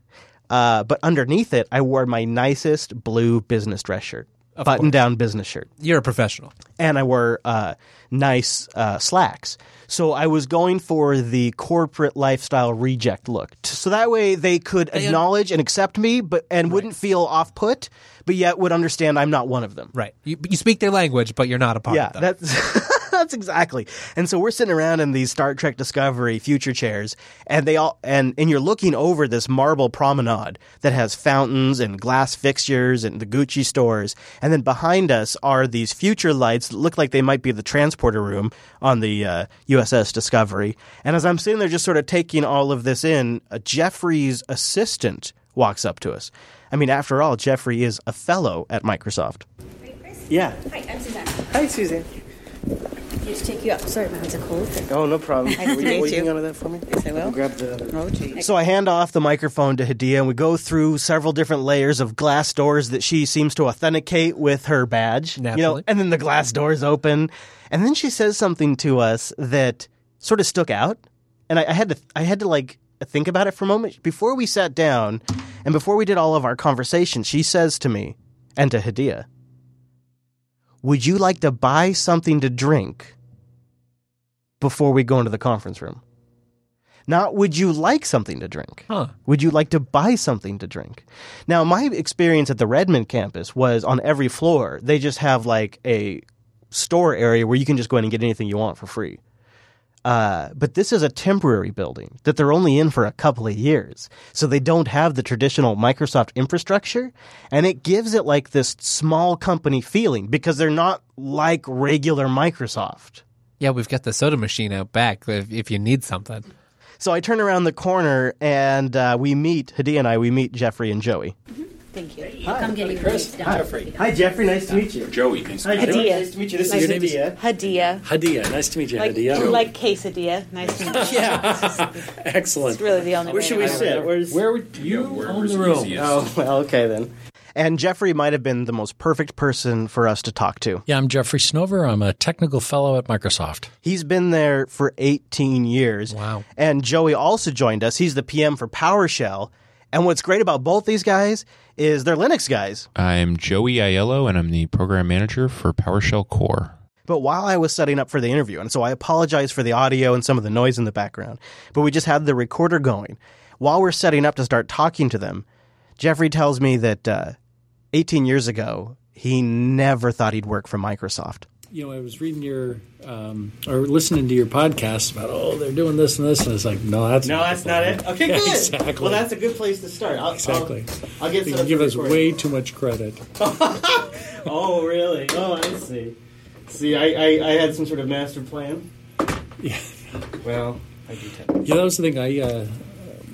uh, but underneath it, I wore my nicest blue business dress shirt, button down business shirt You're a professional. and I wore uh, nice uh, slacks. So I was going for the corporate lifestyle reject look, T- so that way they could acknowledge and accept me, but and wouldn't feel off put, but yet would understand I'm not one of them. Right. You, you speak their language, but you're not a part Yeah, of them. that's that's exactly. And so we're sitting around in these Star Trek Discovery future chairs, and they all and and you're looking over this marble promenade that has fountains and glass fixtures and the Gucci stores, and then behind us are these future lights that look like they might be the transporter room on the uh, USS Discovery. And as I'm sitting there, just sort of taking all of this in, uh, Jeffrey's assistant walks up to us. I mean, after all, Jeffrey is a fellow at Microsoft. Yeah. Hi, I'm Suzanne. Hi, Suzanne. Just take you up. Sorry, my hands are cold. Oh, no problem. Nice to Will meet you. you go to that for me? Yes, I will. I'll grab the. Oh, gee. So I hand off the microphone to Hadia, and we go through several different layers of glass doors that she seems to authenticate with her badge. You know, Naturally. and then the glass doors open, and then she says something to us that sort of stuck out, and I, I had to, I had to like think about it for a moment before we sat down, and before we did all of our conversation. She says to me and to Hadia, "Would you like to buy something to drink before we go into the conference room?" Not would you like something to drink? Huh. Would you like to buy something to drink? Now, my experience at the Redmond campus was on every floor, they just have like a store area where you can just go in and get anything you want for free. Uh, but this is a temporary building that they're only in for a couple of years. So they don't have the traditional Microsoft infrastructure. And it gives it like this small company feeling because they're not like regular Microsoft. Yeah, we've got the soda machine out back if, if you need something. So I turn around the corner and uh, we meet, Hadi and I, we meet Jeffrey and Joey. Thank you. Hi. Come get you Chris. Hi, Jeffrey. Hi, Jeffrey. Nice to meet you. Joey, nice Hi, Joey. Hadia. Nice to meet you. This Nice is to meet Hadia. Hadia. Hadia, nice to meet you, Like, Hadia. like quesadilla. Nice to meet you. yeah, excellent. It's really the only Where way should we sit? Where's Where would you own the room? Oh, well, okay then. And Jeffrey might have been the most perfect person for us to talk to. Yeah, I'm Jeffrey Snover. I'm a technical fellow at Microsoft. He's been there for 18 years. Wow. And Joey also joined us. He's the PM for PowerShell. And what's great about both these guys is they're Linux guys. I'm Joey Aiello, and I'm the program manager for PowerShell Core. But while I was setting up for the interview, and so I apologize for the audio and some of the noise in the background, but we just had the recorder going. While we're setting up to start talking to them, Jeffrey tells me that uh, 18 years ago, he never thought he'd work for Microsoft. You know, I was reading your um, or listening to your podcast about oh they're doing this and this and it's like no that's No, that's not it. Okay, good. exactly. Well, that's a good place to start. I'll, exactly. I'll, I'll get you give us way too much credit. Oh, really? Oh, I see. See, I, I, I had some sort of master plan. Yeah. Well, I do tend. Yeah, that was the thing. I uh,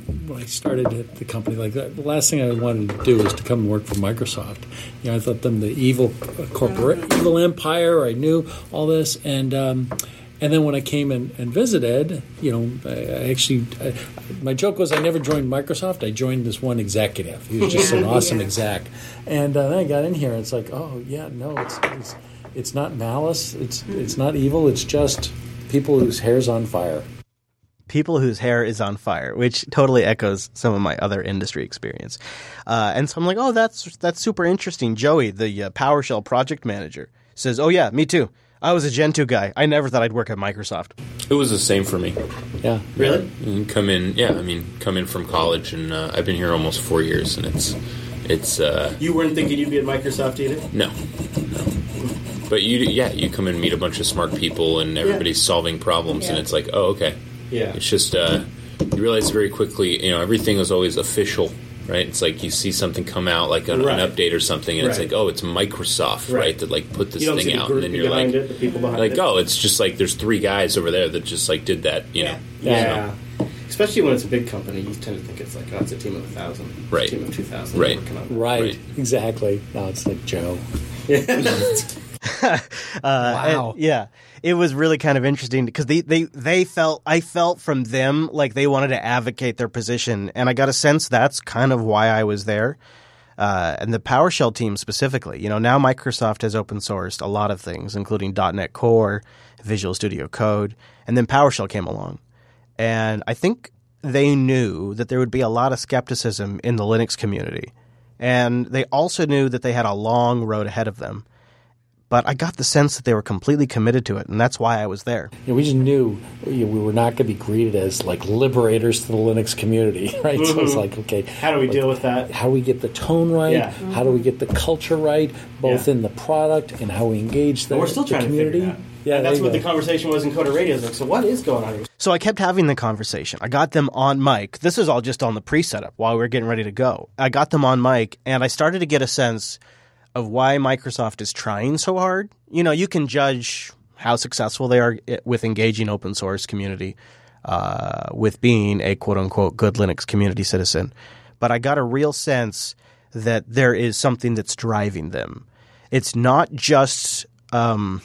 when I started at the company, like that, the last thing I wanted to do was to come and work for Microsoft. You know, I thought them the evil corporate, evil empire. I knew all this, and um, and then when I came and, and visited, you know, I, I actually, I, my joke was I never joined Microsoft. I joined this one executive. He was just an awesome exec, and uh, then I got in here, and it's like, oh yeah, no, it's it's, it's not malice. It's it's not evil. It's just people whose hair's on fire. People whose hair is on fire, which totally echoes some of my other industry experience. Uh, and so I'm like, oh, that's that's super interesting. Joey, the uh, PowerShell project manager, says, oh yeah, me too. I was a Gentoo guy. I never thought I'd work at Microsoft. It was the same for me. Yeah. Really? And come in, yeah. I mean, come in from college, and uh, I've been here almost four years, and it's it's uh, You weren't thinking you'd be at Microsoft either? no, no. But you, yeah, you come and meet a bunch of smart people, and everybody's solving problems, and it's like, oh, okay. Yeah. It's just uh, you realize very quickly, you know, everything is always official, right? It's like you see something come out, like an, Right. an update or something, and it's like, oh, it's Microsoft, Right. right? That like put this You don't thing see the out, group and then you're like, it, the people behind like, it. oh, it's just like there's three guys over there that just like did that, you know? Yeah. Especially when it's a big company, you tend to think it's like, oh, it's a team of a thousand. It's Right. A team of two thousand. Right. Working on. Right, exactly. No, it's like Joe. Uh, Wow. and- yeah, it was really kind of interesting because they, they they felt I felt from them like they wanted to advocate their position, and I got a sense that's kind of why I was there. Uh, and the PowerShell team specifically, you know, now Microsoft has open sourced a lot of things, including .NET Core, Visual Studio Code, and then PowerShell came along, and I think they knew that there would be a lot of skepticism in the Linux community, and they also knew that they had a long road ahead of them but I got the sense that they were completely committed to it, and that's why I was there. Yeah, we just knew you know, we were not going to be greeted as like liberators to the Linux community, right? So it's Mhm. like, okay, How do we like, deal with that? How do we get the tone right? Yeah. How do we get the culture right, both Yeah. in the product and how we engage the, But we're still the trying community? to figure it out. Yeah, And that's what you the conversation was in Coder Radio. It's like, so what is going on here? So I kept having the conversation. I got them on mic. This is all just on the pre setup while we were getting ready to go. I got them on mic, and I started to get a sense of why Microsoft is trying so hard. You know, you can judge how successful they are with engaging open source community, uh, with being a quote unquote good Linux community citizen. But I got a real sense that there is something that's driving them. It's not just um,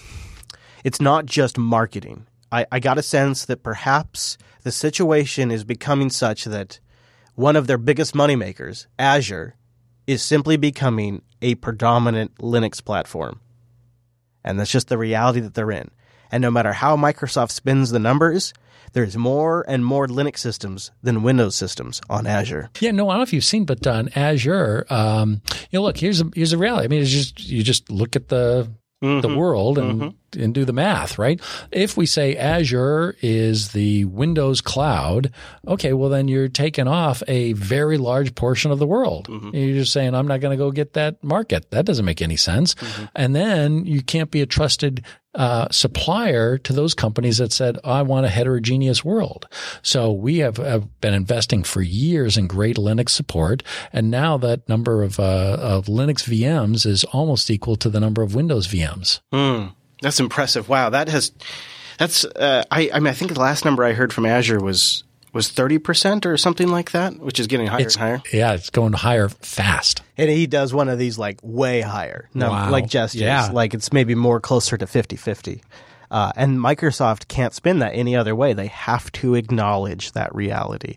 it's not just marketing. I, I got a sense that perhaps the situation is becoming such that one of their biggest moneymakers, Azure, is simply becoming a predominant Linux platform. And that's just the reality that they're in. And no matter how Microsoft spins the numbers, there's more and more Linux systems than Windows systems on Azure. Yeah, no, I don't know if you've seen, but on Azure, um, you know, look, here's a here's a reality. I mean, it's just you just look at the the world and and do the math, right? If we say Azure is the Windows cloud, okay, well then you're taking off a very large portion of the world. You're just saying I'm not going to go get that market. That doesn't make any sense. And then you can't be a trusted uh, supplier to those companies that said, I want a heterogeneous world. So we have, have been investing for years in great Linux support. And now that number of, uh, of Linux VMs is almost equal to the number of Windows VMs. Hmm. That's impressive. Wow, that has That's uh, I. I mean, I think the last number I heard from Azure was was thirty percent or something like that, which is getting higher It's, and higher. yeah, it's going higher fast. And he does one of these like way higher, no, Wow. like gestures. Yeah. Like it's maybe more closer to 50 50. Uh, and Microsoft can't spin that any other way. They have to acknowledge that reality.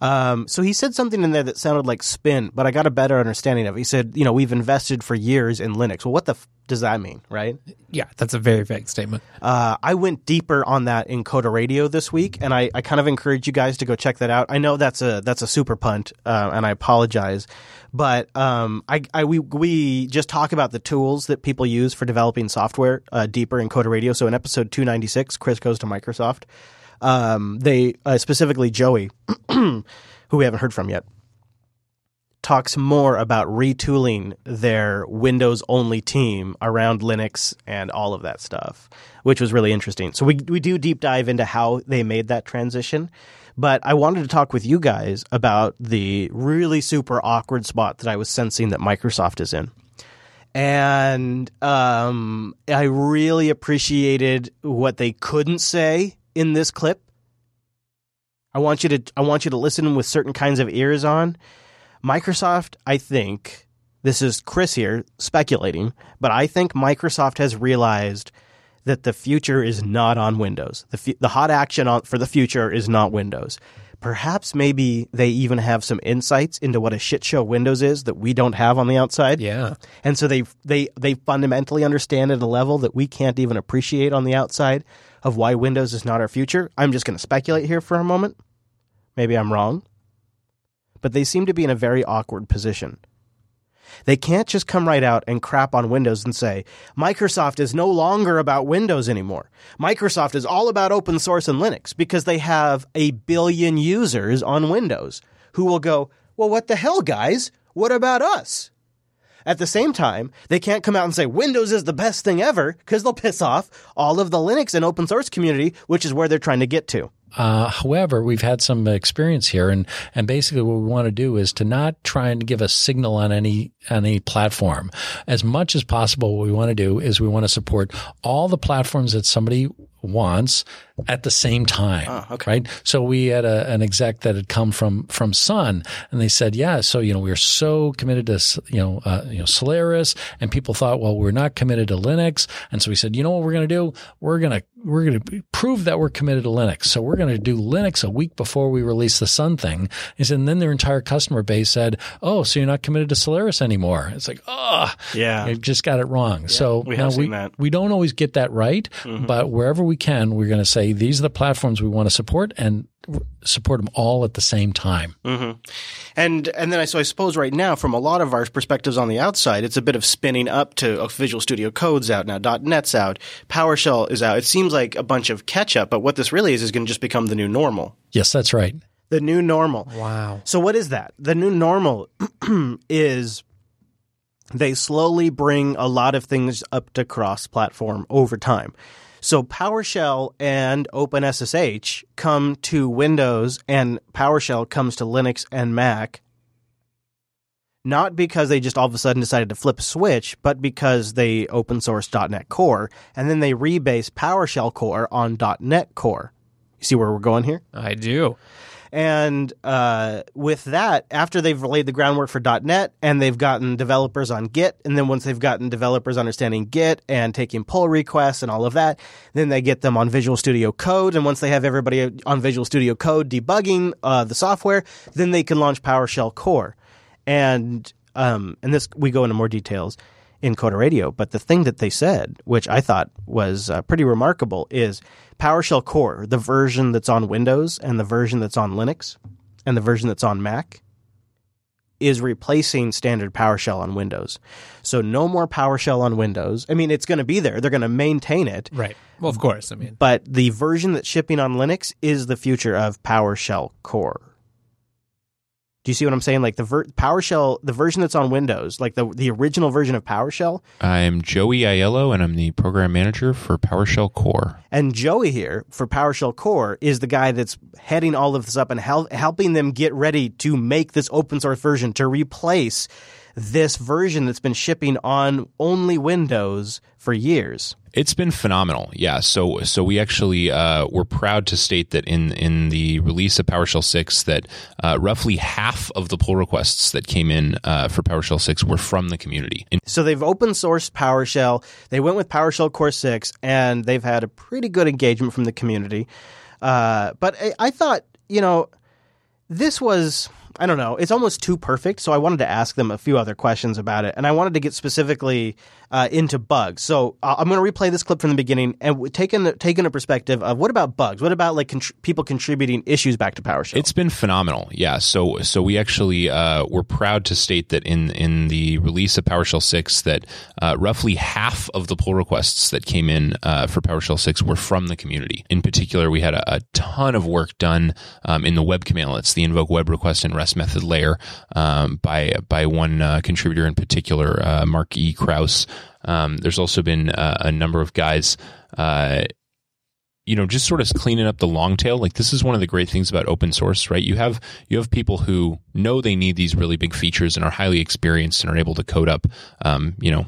Um, so he said something in there that sounded like spin, but I got a better understanding of it. He said, you know, we've invested for years in Linux. Well, what the f- does that mean, right? Yeah, that's a very vague statement. Uh, I went deeper on that in Coder Radio this week, and I, I kind of encourage you guys to go check that out. I know that's a that's a super punt, uh, and I apologize, but um, I, I we we just talk about the tools that people use for developing software uh, deeper in Coder Radio. So in episode two ninety six, Chris goes to Microsoft. Um, they uh, specifically Joey, who we haven't heard from yet, talks more about retooling their Windows only team around Linux and all of that stuff, which was really interesting. So we we do deep dive into how they made that transition. But I wanted to talk with you guys about the really super awkward spot that I was sensing that Microsoft is in. And um, I really appreciated what they couldn't say in this clip. I want you to I want you to listen with certain kinds of ears on. Microsoft, I think, this is Chris here speculating, but I think Microsoft has realized that the future is not on Windows. The, fu- the hot action on, for the future is not Windows. Perhaps maybe they even have some insights into what a shit show Windows is that we don't have on the outside. Yeah. And so they they they fundamentally understand at a level that we can't even appreciate on the outside of why Windows is not our future. I'm just going to speculate here for a moment. Maybe I'm wrong. But they seem to be in a very awkward position. They can't just come right out and crap on Windows and say, Microsoft is no longer about Windows anymore. Microsoft is all about open source and Linux because they have a billion users on Windows who will go, Well, what the hell, guys? What about us? At the same time, they can't come out and say Windows is the best thing ever because they'll piss off all of the Linux and open source community, which is where they're trying to get to. Uh, however, we've had some experience here, and and basically what we want to do is to not try and give a signal on any on any platform. As much as possible, what we want to do is we want to support all the platforms that somebody wants at the same time. Right. So we had a, an exec that had come from from Sun, and they said, "Yeah, so you know we're so committed to you know uh, you know Solaris," and people thought, "Well, we're not committed to Linux," and so we said, "You know what we're going to do? We're going to we're going to prove that we're committed to Linux. So we're going to do Linux a week before we release the Sun thing." He said, and then their entire customer base said, "Oh, so you're not committed to Solaris anymore?" It's like, oh, Yeah. you just got it wrong. so we now we, seen that. we don't always get that right, Mhm. but wherever we can, we're going to say these are the platforms we want to support and support them all at the same time. hmm And and then I so I suppose right now, from a lot of our perspectives on the outside, it's a bit of spinning up to oh, Visual Studio Code's out now, .NET's out, PowerShell is out. It seems like a bunch of catch up, but what this really is is going to just become the new normal. Yes, that's right. The new normal. Wow. So what is that? The new normal is they slowly bring a lot of things up to cross platform over time. So PowerShell and OpenSSH come to Windows and PowerShell comes to Linux and Mac not because they just all of a sudden decided to flip a switch, but because they open sourced .NET Core and then they rebase PowerShell Core on .NET Core. You see where we're going here? I do. And uh, with that, after they've laid the groundwork for .NET and they've gotten developers on Git, and then once they've gotten developers understanding Git and taking pull requests and all of that, then they get them on Visual Studio Code. And once they have everybody on Visual Studio Code debugging uh, the software, then they can launch PowerShell Core. And um, and this we go into more details in Coder Radio. But the thing that they said, which I thought was uh, pretty remarkable, is PowerShell Core, the version that's on Windows and the version that's on Linux and the version that's on Mac, is replacing standard PowerShell on Windows. So no more PowerShell on Windows. I mean, it's going to be there. They're going to maintain it. Right. Well, of course. I mean, But the version that's shipping on Linux is the future of PowerShell Core. Do you see what I'm saying? Like the ver- PowerShell, the version that's on Windows, like the the original version of PowerShell, I'm Joey Aiello, and I'm the program manager for PowerShell Core. And Joey here for PowerShell Core is the guy that's heading all of this up and hel- helping them get ready to make this open source version to replace this version that's been shipping on only Windows for years. It's been phenomenal. Yeah. So so we actually uh, we're proud to state that in in the release of PowerShell 6 that uh, roughly half of the pull requests that came in uh, for PowerShell 6 were from the community. So they've open sourced PowerShell. They went with PowerShell Core 6 and they've had a pretty good engagement from the community. Uh, but I, I thought, you know, this was I don't know. It's almost too perfect. So I wanted to ask them a few other questions about it, and I wanted to get specifically uh, into bugs. So uh, I'm going to replay this clip from the beginning and taking taking a perspective of what about bugs? What about like people contributing issues back to PowerShell? It's been phenomenal. Yeah. So so we actually uh, we're proud to state that in in the release of PowerShell 6 that uh, roughly half of the pull requests that came in uh, for PowerShell 6 were from the community. In particular, we had a, a ton of work done um, in the web cmdlets, the invoke web request and REST method layer um, by by one uh, contributor in particular, uh, Mark E. Kraus. Um, there's also been uh, a number of guys uh, you know just sort of cleaning up the long tail like this is one of the great things about open source right you have you have people who know they need these really big features and are highly experienced and are able to code up um, you know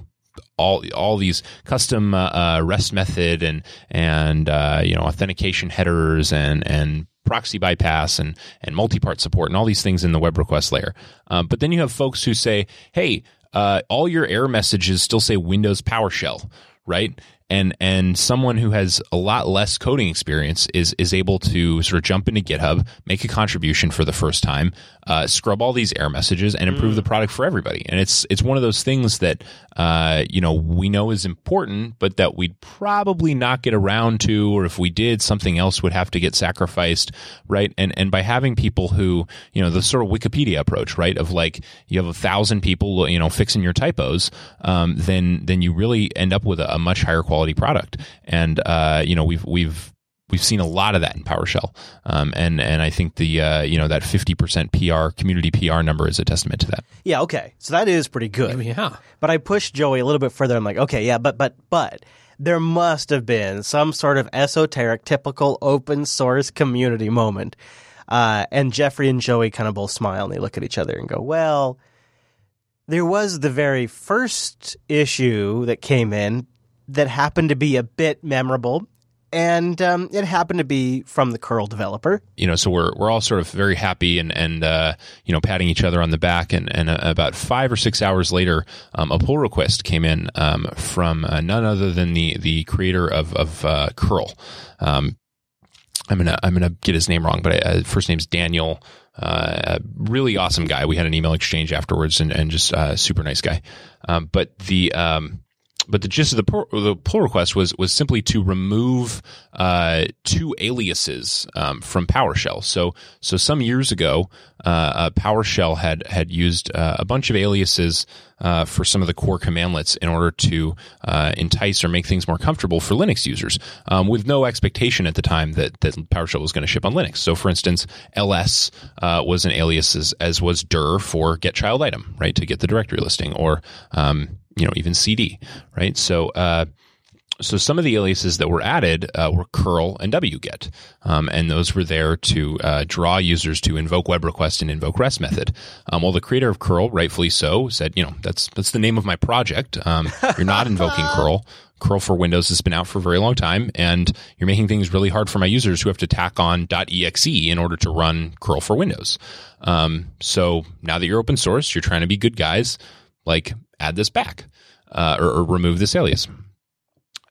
all all these custom uh, uh, REST method and and uh, you know authentication headers and and proxy bypass and and multi-part support and all these things in the web request layer. Um, but then you have folks who say, "Hey, uh, all your error messages still say Windows PowerShell." Right, and and someone who has a lot less coding experience is is able to sort of jump into GitHub, make a contribution for the first time, uh, scrub all these error messages, and improve the product for everybody. And it's it's one of those things that uh, you know we know is important, but that we'd probably not get around to, or if we did, something else would have to get sacrificed, right? And and by having people who you know the sort of Wikipedia approach, right, of like you have a thousand people you know fixing your typos, um, then then you really end up with a, a much higher quality product. And uh, you know we've we've we've seen a lot of that in PowerShell, um, and and I think the uh, you know that fifty percent PR community PR number is a testament to that. Yeah, okay. So that is pretty good. Yeah. But I pushed Joey a little bit further. I'm like, okay, yeah, but but but there must have been some sort of esoteric, typical open source community moment. Uh, and Jeffrey and Joey kind of both smile and they look at each other and go, well, there was the very first issue that came in that happened to be a bit memorable. And um, it happened to be from the curl developer. you know, so we're we're all sort of very happy and and uh, you know patting each other on the back. And and uh, about five or six hours later, um, a pull request came in um, from uh, none other than the the creator of of uh, curl. Um, I'm gonna I'm gonna get his name wrong, but I, uh, first name's Daniel. Uh, a really awesome guy. We had an email exchange afterwards, and and just uh, super nice guy. Um, but the um, but the gist of the pull, the pull request was was simply to remove uh, two aliases um, from PowerShell. So so some years ago, uh, uh, PowerShell had had used uh, a bunch of aliases uh, for some of the core cmdlets in order to entice or make things more comfortable for Linux users, um, with no expectation at the time that that PowerShell was going to ship on Linux. So, for instance, ls was an alias as, as was dir for get child item, right, to get the directory listing, or um, you know even cd, right. So. Uh, so some of the aliases that were added uh, were curl and wget, um, and those were there to uh, draw users to invoke web request and invoke rest method. Um, well, the creator of curl, rightfully so, said, you know, that's that's the name of my project. Um, you're not invoking curl. Curl for Windows has been out for a very long time, and you're making things really hard for my users who have to tack on .exe in order to run curl for Windows. Um, so now that you're open source, you're trying to be good guys, like add this back uh, or, or remove this alias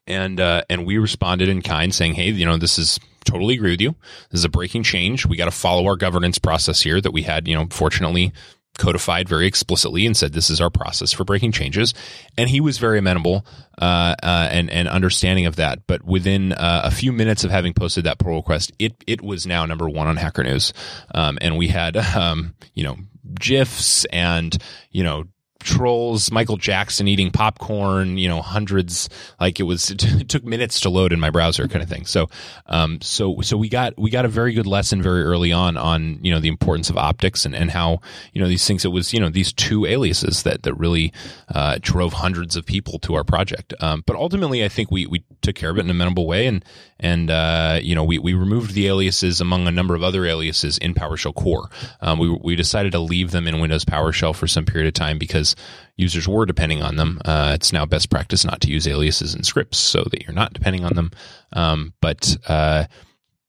and uh, and we responded in kind, saying, "Hey, you know, this is totally agree with you. This is a breaking change. We got to follow our governance process here that we had, you know, fortunately codified very explicitly and said this is our process for breaking changes." And he was very amenable uh, uh, and and understanding of that. But within uh, a few minutes of having posted that pull request, it it was now number one on Hacker News, um, and we had um, you know gifs and you know trolls, Michael Jackson eating popcorn, you know, hundreds, like it was, it took minutes to load in my browser kind of thing. So, um, so, so we got, we got a very good lesson very early on, on, you know, the importance of optics and, and how, you know, these things, it was, you know, these two aliases that, that really, uh, drove hundreds of people to our project. Um, but ultimately, I think we, we took care of it in a amenable way and, and, uh, you know, we, we removed the aliases among a number of other aliases in PowerShell core. Um, we, we decided to leave them in Windows PowerShell for some period of time because because users were depending on them. Uh, it's now best practice not to use aliases and scripts so that you're not depending on them. Um, but uh,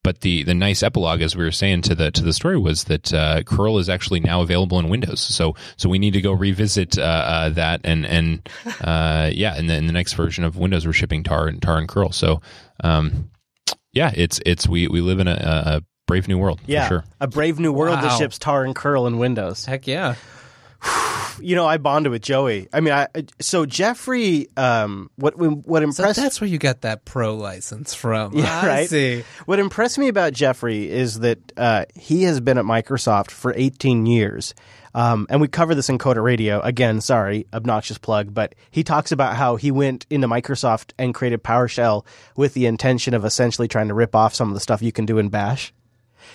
but the the nice epilogue, as we were saying to the to the story, was that uh, curl is actually now available in Windows. So so we need to go revisit uh, uh, that and and uh, yeah, in the, in the next version of Windows, we're shipping tar and tar and curl. So um, yeah, it's it's we we live in a, a brave new world. Yeah, for sure. a brave new world that ships tar and curl in Windows. Heck yeah. You know, I bonded with Joey. I mean, I so Jeffrey. Um, what what So impressed that's where you got that pro license from. Yeah, I right. see. What impressed me about Jeffrey is that uh, he has been at Microsoft for 18 years. Um, and we cover this in Coder Radio. Again, sorry, obnoxious plug, but he talks about how he went into Microsoft and created PowerShell with the intention of essentially trying to rip off some of the stuff you can do in Bash.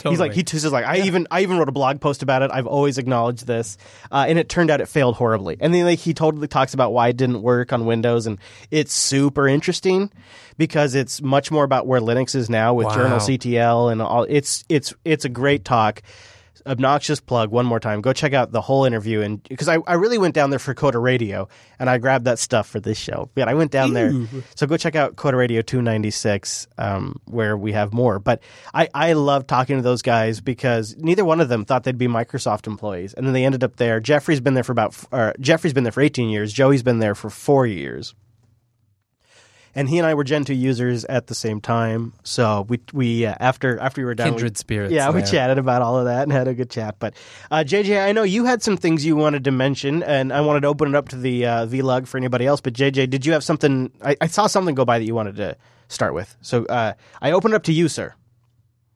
He's like he just is like I even I even wrote a blog post about it. I've always acknowledged this, uh, and it turned out it failed horribly. And then like he totally talks about why it didn't work on Windows, and it's super interesting because it's much more about where Linux is now with Wow. Journal CTL and all. It's it's it's a great talk. Obnoxious plug one more time. Go check out the whole interview, and because I, I really went down there for Coder Radio, and I grabbed that stuff for this show. But I went down there, so go check out Coder Radio two ninety six, um, where we have more. But I I love talking to those guys because neither one of them thought they'd be Microsoft employees, and then they ended up there. Jeffrey's been there for about uh, Jeffrey's been there for eighteen years. Joey's been there for four years and he and I were Gentoo users at the same time. So we we uh, after after we were done, Kindred we, spirits Yeah, we chatted about all of that and had a good chat. But uh, JJ, I know you had some things you wanted to mention, and I wanted to open it up to the uh, vlog for anybody else. But JJ, did you have something? I, I saw something go by that you wanted to start with. So uh, I open it up to you, sir.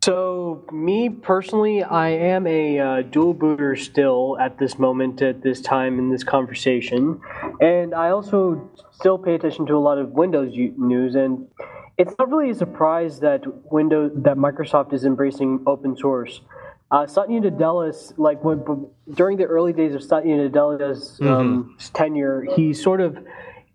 So, me personally, I am a uh, dual booter still at this moment, at this time in this conversation. And I also still pay attention to a lot of Windows news. And it's not really a surprise that Windows, that Microsoft is embracing open source. Uh, Satya Nadella's, like when, during the early days of Satya Nadella's um, tenure, he sort of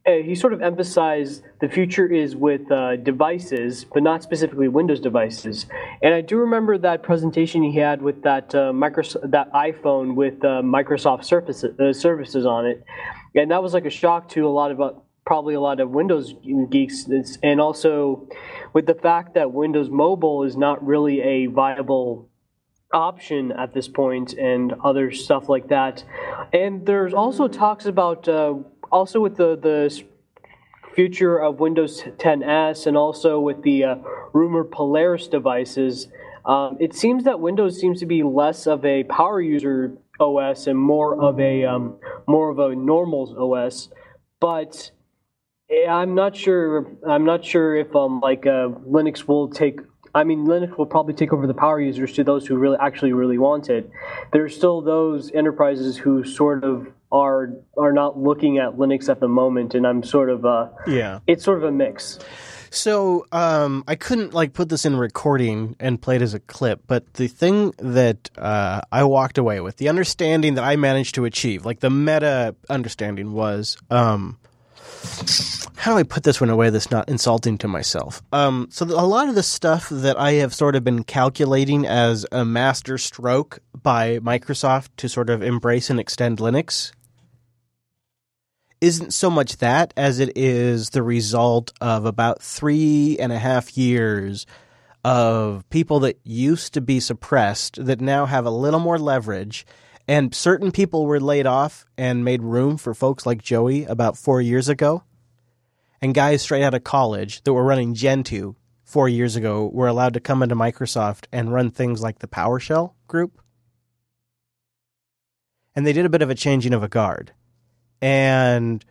he sort of emphasized the future is with uh, devices, but not specifically Windows devices. And I do remember that presentation he had with that uh, Microsoft, that iPhone with uh, Microsoft Surfaces, uh, services on it, and that was like a shock to a lot of uh, probably a lot of Windows geeks, and also with the fact that Windows Mobile is not really a viable option at this point and other stuff like that. And there's also talks about uh, also with the the future of Windows 10s and also with the uh, rumored Polaris devices. Um, it seems that Windows seems to be less of a power user OS and more of a um, more of a normal OS, but I'm not sure. I'm not sure if um like uh, Linux will take. I mean, Linux will probably take over the power users to those who really actually really want it. There's still those enterprises who sort of are are not looking at Linux at the moment, and I'm sort of uh Yeah. it's sort of a mix. So um, I couldn't like put this in recording and play it as a clip, but the thing that uh, I walked away with, the understanding that I managed to achieve, like the meta understanding was, um, how do I put this in a way that's not insulting to myself? Um, so a lot of the stuff that I have sort of been calculating as a master stroke by Microsoft to sort of embrace and extend Linux isn't so much that as it is the result of about three and a half years of people that used to be suppressed that now have a little more leverage. And certain people were laid off and made room for folks like Joey about four years ago. And guys straight out of college that were running Gentoo four years ago were allowed to come into Microsoft and run things like the PowerShell group. And they did a bit of a changing of a guard and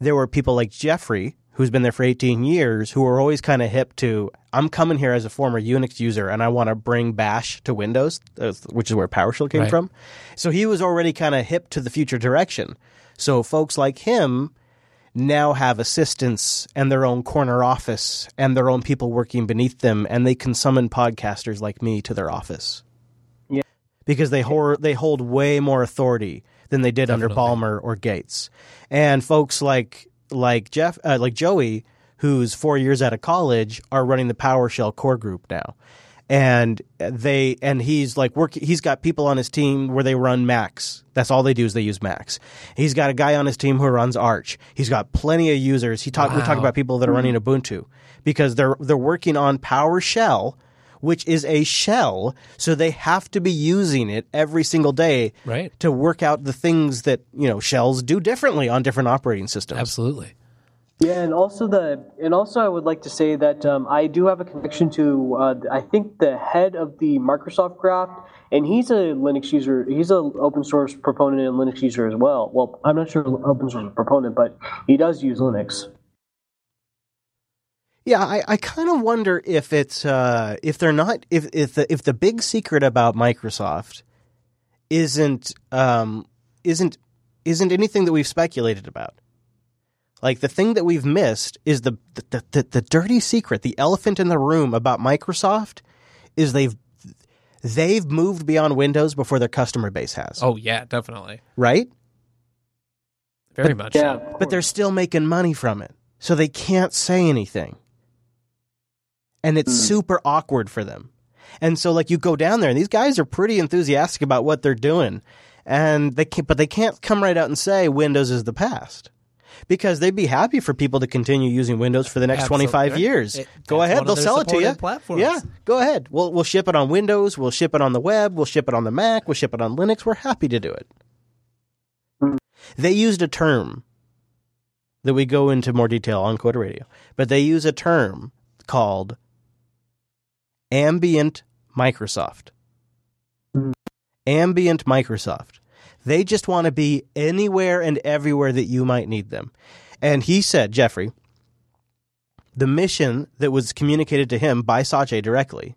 there were people like Jeffrey, who's been there for 18 years, who were always kind of hip to, I'm coming here as a former Unix user and I want to bring Bash to Windows, uh, which is where PowerShell came Right. from. So he was already kind of hip to the future direction. So folks like him now have assistants and their own corner office and their own people working beneath them, and they can summon podcasters like me to their office. Yeah. Because they, hor- they hold way more authority than they did under Ballmer or Gates. And folks like like Jeff uh, like Joey who's 4 years out of college are running the PowerShell core group now. and they and he's like work he's got people on his team where they run macs. That's all they do is they use macs. He's got a guy on his team who runs arch. He's got plenty of users. He talk we talk about people that are running ubuntu because they're they're working on powershell which is a shell so they have to be using it every single day Right. to work out the things that you know shells do differently on different operating systems Absolutely. Yeah, and also the and also I would like to say that um, I do have a connection to uh, I think the head of the Microsoft Graph, and he's a Linux user. He's an open source proponent and Linux user as well. Well, I'm not sure open source proponent, but he does use Linux. Yeah, I, I kind of wonder if it's uh, if they're not if if the if the big secret about Microsoft isn't um, isn't isn't anything that we've speculated about. Like the thing that we've missed is the the, the the dirty secret, the elephant in the room about Microsoft is they've they've moved beyond Windows before their customer base has. Oh yeah, definitely. Right? Very much. so. but they're still making money from it. So they can't say anything. And it's hmm. super awkward for them. And so like you go down there and these guys are pretty enthusiastic about what they're doing. And they can't, but they can't come right out and say Windows is the past. Because they'd be happy for people to continue using Windows for the next Absolutely. 25 years. It- go ahead, they'll sell it to you. supported platforms. Yeah, go ahead. We'll we'll ship it on Windows, we'll ship it on the web, we'll ship it on the Mac, we'll ship it on Linux. We're happy to do it. Hmm. They used a term that we go into more detail on Coder Radio, but they use a term called ambient Microsoft. Ambient Microsoft. They just want to be anywhere and everywhere that you might need them. And he said, Jeffrey, the mission that was communicated to him by Sajay directly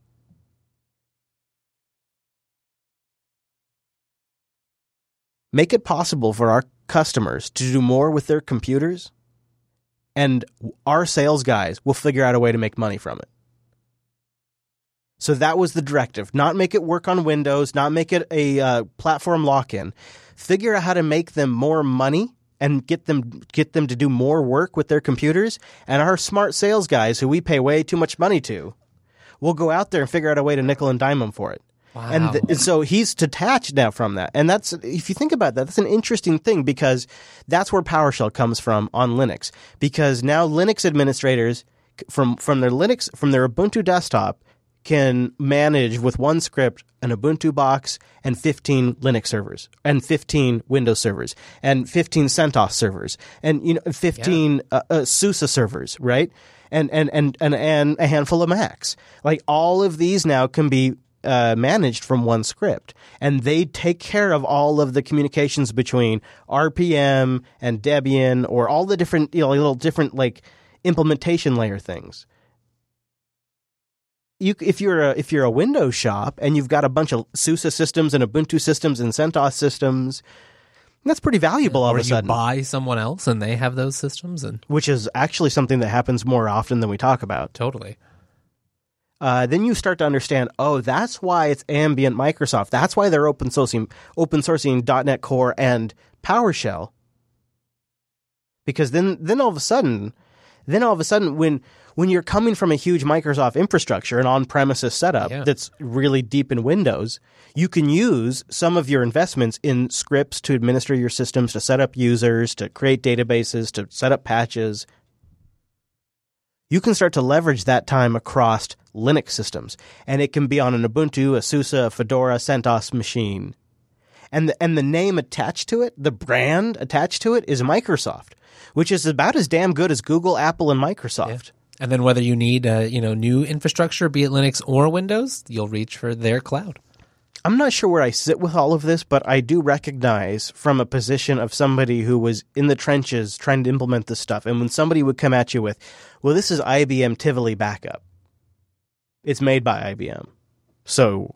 make it possible for our customers to do more with their computers and our sales guys will figure out a way to make money from it. So that was the directive. Not make it work on Windows, not make it a uh, platform lock-in. Figure out how to make them more money and get them get them to do more work with their computers. And our smart sales guys, who we pay way too much money to, will go out there and figure out a way to nickel and dime them for it. And, th- and so he's detached now from that. And that's, if you think about that, that's an interesting thing because that's where PowerShell comes from on Linux. Because now Linux administrators from, from their Linux, from their Ubuntu desktop can manage with one script an Ubuntu box and 15 Linux servers and 15 Windows servers and 15 CentOS servers and, you know, 15 uh, uh, SUSE servers, right? And, and, and, and, and a handful of Macs. Like all of these now can be uh, managed from one script, and they take care of all of the communications between RPM and Debian, or all the different, you know, little different like implementation layer things. You, if you're a if you're a Windows shop and you've got a bunch of SUSE systems and Ubuntu systems and CentOS systems, that's pretty valuable all or of a you sudden. buy someone else and they have those systems and which is actually something that happens more often than we talk about. Totally. Uh, then you start to understand, oh, that's why it's ambient Microsoft. That's why they're open sourcing open sourcing .NET Core and PowerShell. Because then, then all of a sudden, then all of a sudden, when when you're coming from a huge Microsoft infrastructure, an on-premises setup Yeah. that's really deep in Windows, you can use some of your investments in scripts to administer your systems, to set up users, to create databases, to set up patches, you can start to leverage that time across Linux systems. And it can be on an Ubuntu, a SUSE, a Fedora, CentOS machine. And the, and the name attached to it, the brand attached to it is Microsoft, which is about as damn good as Google, Apple, and Microsoft. And then whether you need uh, you know new infrastructure, be it Linux or Windows, you'll reach for their cloud. I'm not sure where I sit with all of this, but I do recognize from a position of somebody who was in the trenches trying to implement this stuff. And when somebody would come at you with, well, this is IBM Tivoli backup, it's made by IBM. So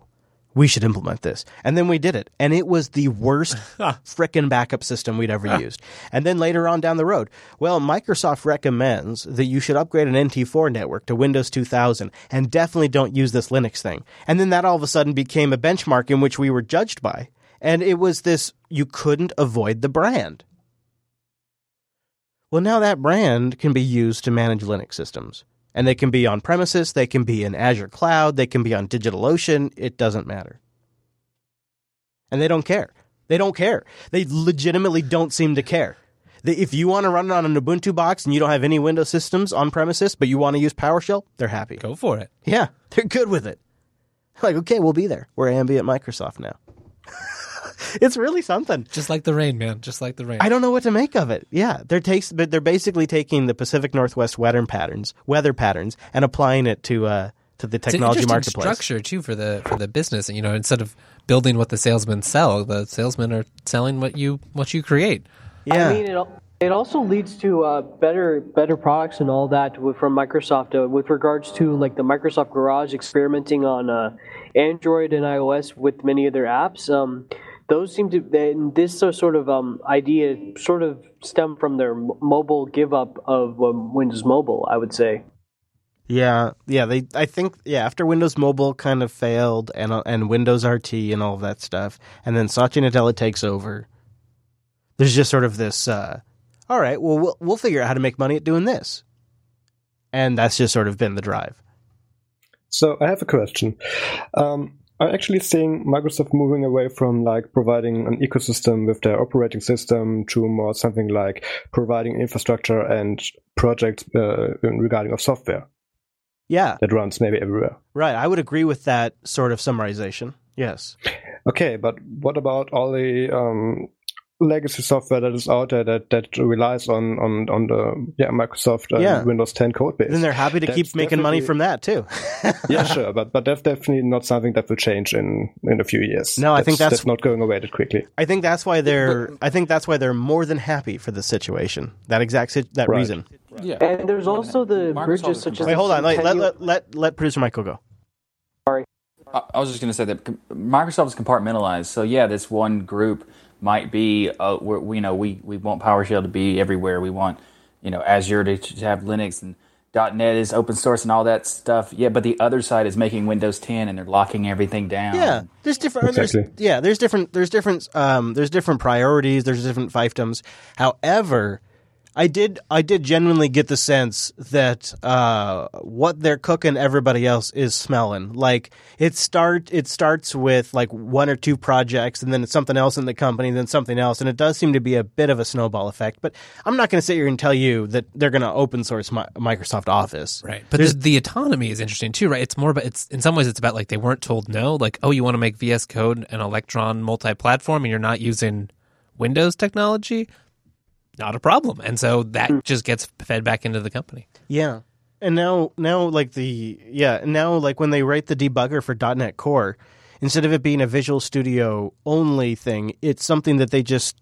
we should implement this. And then we did it. And it was the worst frickin' backup system we'd ever used. And then later on down the road, well, Microsoft recommends that you should upgrade an NT4 network to Windows 2000 and definitely don't use this Linux thing. And then that all of a sudden became a benchmark in which we were judged by. And it was this you couldn't avoid the brand. Well, now that brand can be used to manage Linux systems. And they can be on premises, they can be in Azure Cloud, they can be on DigitalOcean. It doesn't matter. And they don't care. They don't care. They legitimately don't seem to care. If you want to run it on an Ubuntu box and you don't have any Windows systems on premises, but you want to use PowerShell, they're happy. Go for it. Yeah, they're good with it. Like, okay, we'll be there. We're ambient Microsoft now. it's really something. Just like the rain, man. Just like the rain. I don't know what to make of it. Yeah, they're takes, but they're basically taking the Pacific Northwest weather patterns, weather patterns, and applying it to uh, to the It's an technology interesting marketplace. structure too for the for the business. You know, instead of building what the salesmen sell, the salesmen are selling what you what you create. Yeah. I mean, it, it also leads to uh, better better products and all that with, from Microsoft uh, with regards to like the Microsoft Garage experimenting on uh, Android and iOS with many of their apps. Um, those seem to and this sort of um, idea sort of stem from their mobile give up of um, Windows Mobile. I would say. Yeah, yeah. They, I think, yeah. After Windows Mobile kind of failed, and uh, and Windows RT and all of that stuff, and then Satya Nadella takes over. There's just sort of this. Uh, all right, well, we'll we'll figure out how to make money at doing this, and that's just sort of been the drive. So I have a question. Um, I'm actually seeing Microsoft moving away from like providing an ecosystem with their operating system to more something like providing infrastructure and projects uh, regarding of software Yeah, that runs maybe everywhere. right. I would agree with that sort of summarization. Yes. Okay, but what about all the um, legacy software that is out there that, that relies on, on, on the yeah Microsoft uh, Yeah. Windows 10 code base? Then they're happy to That's keep making money from that too. yeah, sure, but but that's definitely not something that will change in in a few years. No, I think that's- not going away that quickly. I think that's why they're. I think that's why they're more than happy for the situation. That exact sit- that Right. reason. Yeah. And there's also the bridges such as Wait, hold on. Let, let, let, let, let producer Michael go. I I was just going to say that com- Microsoft is compartmentalized. So yeah, this one group might be, uh, we're, we, you know, we, we want PowerShell to be everywhere. We want, you know, Azure to, to have Linux and .NET is open source and all that stuff. Yeah, but the other side is making Windows 10 and they're locking everything down. Yeah, there's different. There's, yeah, there's different. There's different. Um, there's different priorities. There's different fiefdoms. However, I did. I did genuinely get the sense that uh, what they're cooking, everybody else is smelling. Like it start. It starts with like one or two projects, and then it's something else in the company, then something else, and it does seem to be a bit of a snowball effect. But I'm not going to sit here and tell you that they're going to open source Mi- Microsoft Office. Right. But the, the autonomy is interesting too, right? It's more about it's in some ways it's about like they weren't told no, like oh you want to make VS Code an Electron multi-platform and you're not using Windows technology, not a problem. And so that just gets fed back into the company. Yeah. And now, now, like the yeah, now like when they write the debugger for .NET Core, instead of it being a Visual Studio only thing, it's something that they just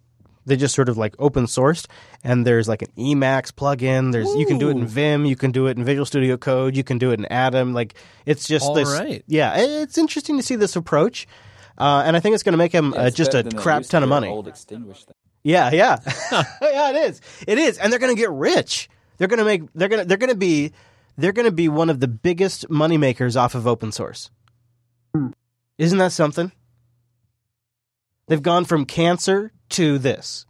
they just sort of like open sourced, and there's like an Emacs plugin. There's you can do it in Vim, you can do it in Visual Studio Code, you can do it in Atom. Like it's just All this. right. Yeah, it's interesting to see this approach, uh, and I think it's going to make them uh, just a better than they crap used to ton do of their money. Old. Yeah, yeah, yeah. It is. It is, and they're going to get rich. They're going to make. They're going to. They're going to be. They're going to be one of the biggest money makers off of open source. Hmm. Isn't that something? They've gone from cancer to this.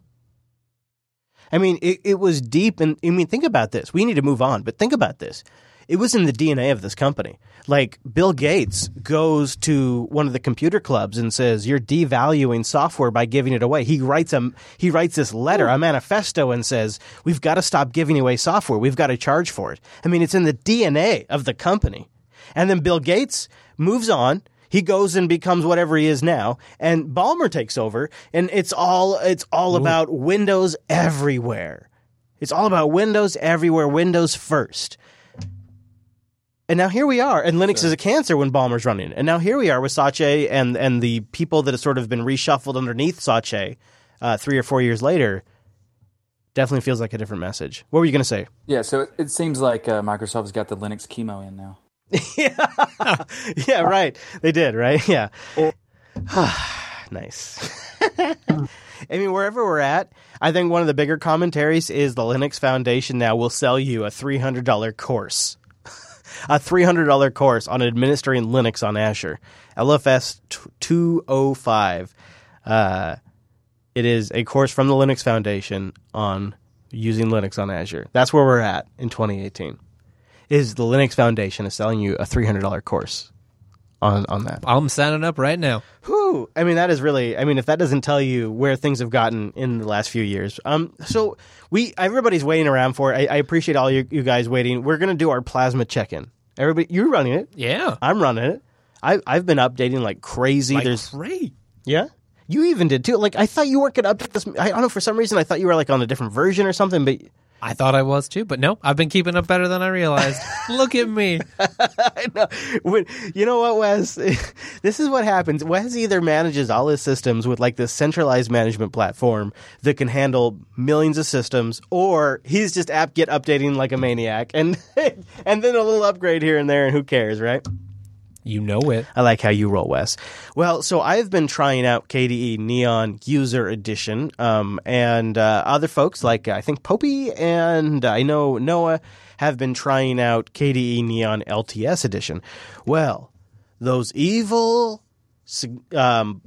I mean, it, it was deep, and I mean, think about this. We need to move on, but think about this. It was in the DNA of this company. Like Bill Gates goes to one of the computer clubs and says, "You're devaluing software by giving it away." He writes a he writes this letter, a manifesto, and says, "We've got to stop giving away software. We've got to charge for it." I mean, it's in the DNA of the company. And then Bill Gates moves on. He goes and becomes whatever he is now, and Ballmer takes over, and it's all it's all about Windows everywhere. It's all about Windows everywhere, Windows first. And now here we are, and Linux is a cancer when Ballmer's running. And now here we are with Sache and and the people that have sort of been reshuffled underneath Sache uh, three or four years later. Definitely feels like a different message. What were you going to say? Yeah, so it, it seems like uh, Microsoft's got the Linux chemo in now. yeah, right. They did, right? Yeah. nice. I mean, wherever we're at, I think one of the bigger commentaries is the Linux Foundation now will sell you a $300 course. A $300 course on administering Linux on Azure. LFS 205. Uh, it is a course from the Linux Foundation on using Linux on Azure. That's where we're at in 2018. is the Linux Foundation is selling you a three hundred dollar course on on that. I'm signing up right now. Whew. I mean, that is really. I mean, if that doesn't tell you where things have gotten in the last few years, um, so we everybody's waiting around for it. I, I appreciate all you, you guys waiting. We're gonna do our plasma check in. Everybody, you're running it. Yeah, I'm running it. I I've been updating like crazy. Like There's great. yeah. You even did too. Like I thought you weren't gonna update this. I don't know for some reason I thought you were like on a different version or something. But I thought I was too, but no, I've been keeping up better than I realized. Look at me. I know. When, you know what, Wes? this is what happens. Wes either manages all his systems with like this centralized management platform that can handle millions of systems, or he's just apt-get updating like a maniac, and and then a little upgrade here and there, and who cares, right? You know it. I like how you roll, Wes. Well, so I've been trying out KDE Neon User Edition, um, and uh, other folks like I think Popey and I know Noah have been trying out KDE Neon LTS Edition. Well, those evil um,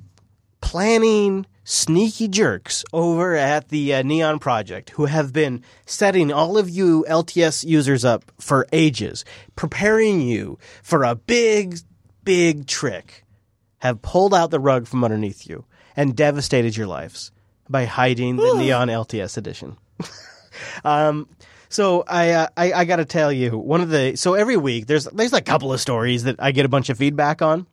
planning sneaky jerks over at the uh, Neon Project who have been setting all of you LTS users up for ages, preparing you for a big, big trick, have pulled out the rug from underneath you and devastated your lives by hiding the Neon LTS edition. um, so I, uh, I I got to tell you one of the so every week there's there's a couple of stories that I get a bunch of feedback on,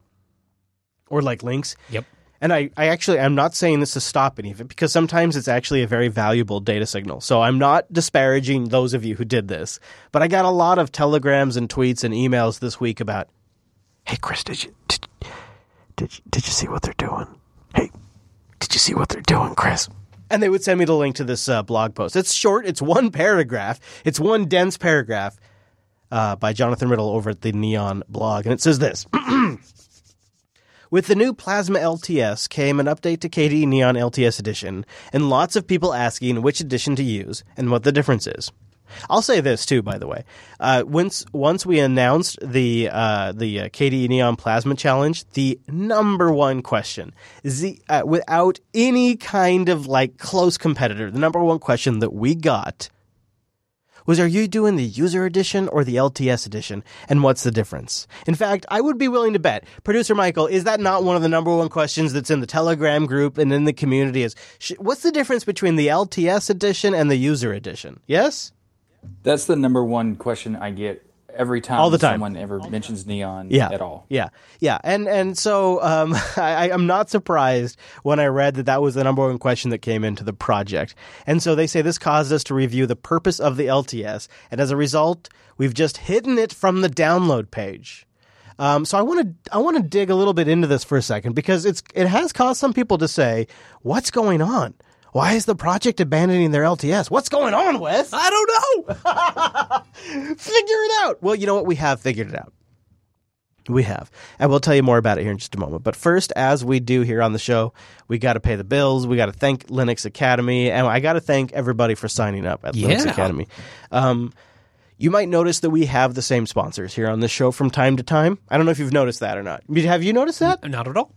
or like links. Yep. And I, I actually I'm not saying this to stop any of it because sometimes it's actually a very valuable data signal. So I'm not disparaging those of you who did this, but I got a lot of telegrams and tweets and emails this week about, hey Chris, did you did, did did you see what they're doing? Hey, did you see what they're doing, Chris? And they would send me the link to this uh, blog post. It's short. It's one paragraph. It's one dense paragraph uh, by Jonathan Riddell over at the Neon blog, and it says this. With the new Plasma LTS came an update to KDE Neon LTS Edition, and lots of people asking which edition to use and what the difference is. I'll say this too, by the way. Uh, once once we announced the uh, the uh, KDE Neon Plasma Challenge, the number one question, the, uh, without any kind of like close competitor, the number one question that we got was are you doing the user edition or the LTS edition? And what's the difference? In fact, I would be willing to bet, producer Michael, is that not one of the number one questions that's in the Telegram group and in the community is what's the difference between the LTS edition and the user edition? Yes? That's the number one question I get every time All the time. someone ever mentions neon yeah. at all. Yeah, yeah, and and so um, I, I'm not surprised when I read that that was the number one question that came into the project. And so they say this caused us to review the purpose of the LTS, and as a result, we've just hidden it from the download page. Um, so I want to I want to dig a little bit into this for a second because it's it has caused some people to say, "What's going on? Why is the project abandoning their LTS? What's going on, Wes? I don't know. Figure it out. Well, you know what? We have figured it out. We have. And we'll tell you more about it here in just a moment. But first, as we do here on the show, we got to pay the bills. We got to thank Linux Academy. And I got to thank everybody for signing up at Linux Academy. Um, you might notice that we have the same sponsors here on the show from time to time. I don't know if you've noticed that or not. Have you noticed that? Not at all.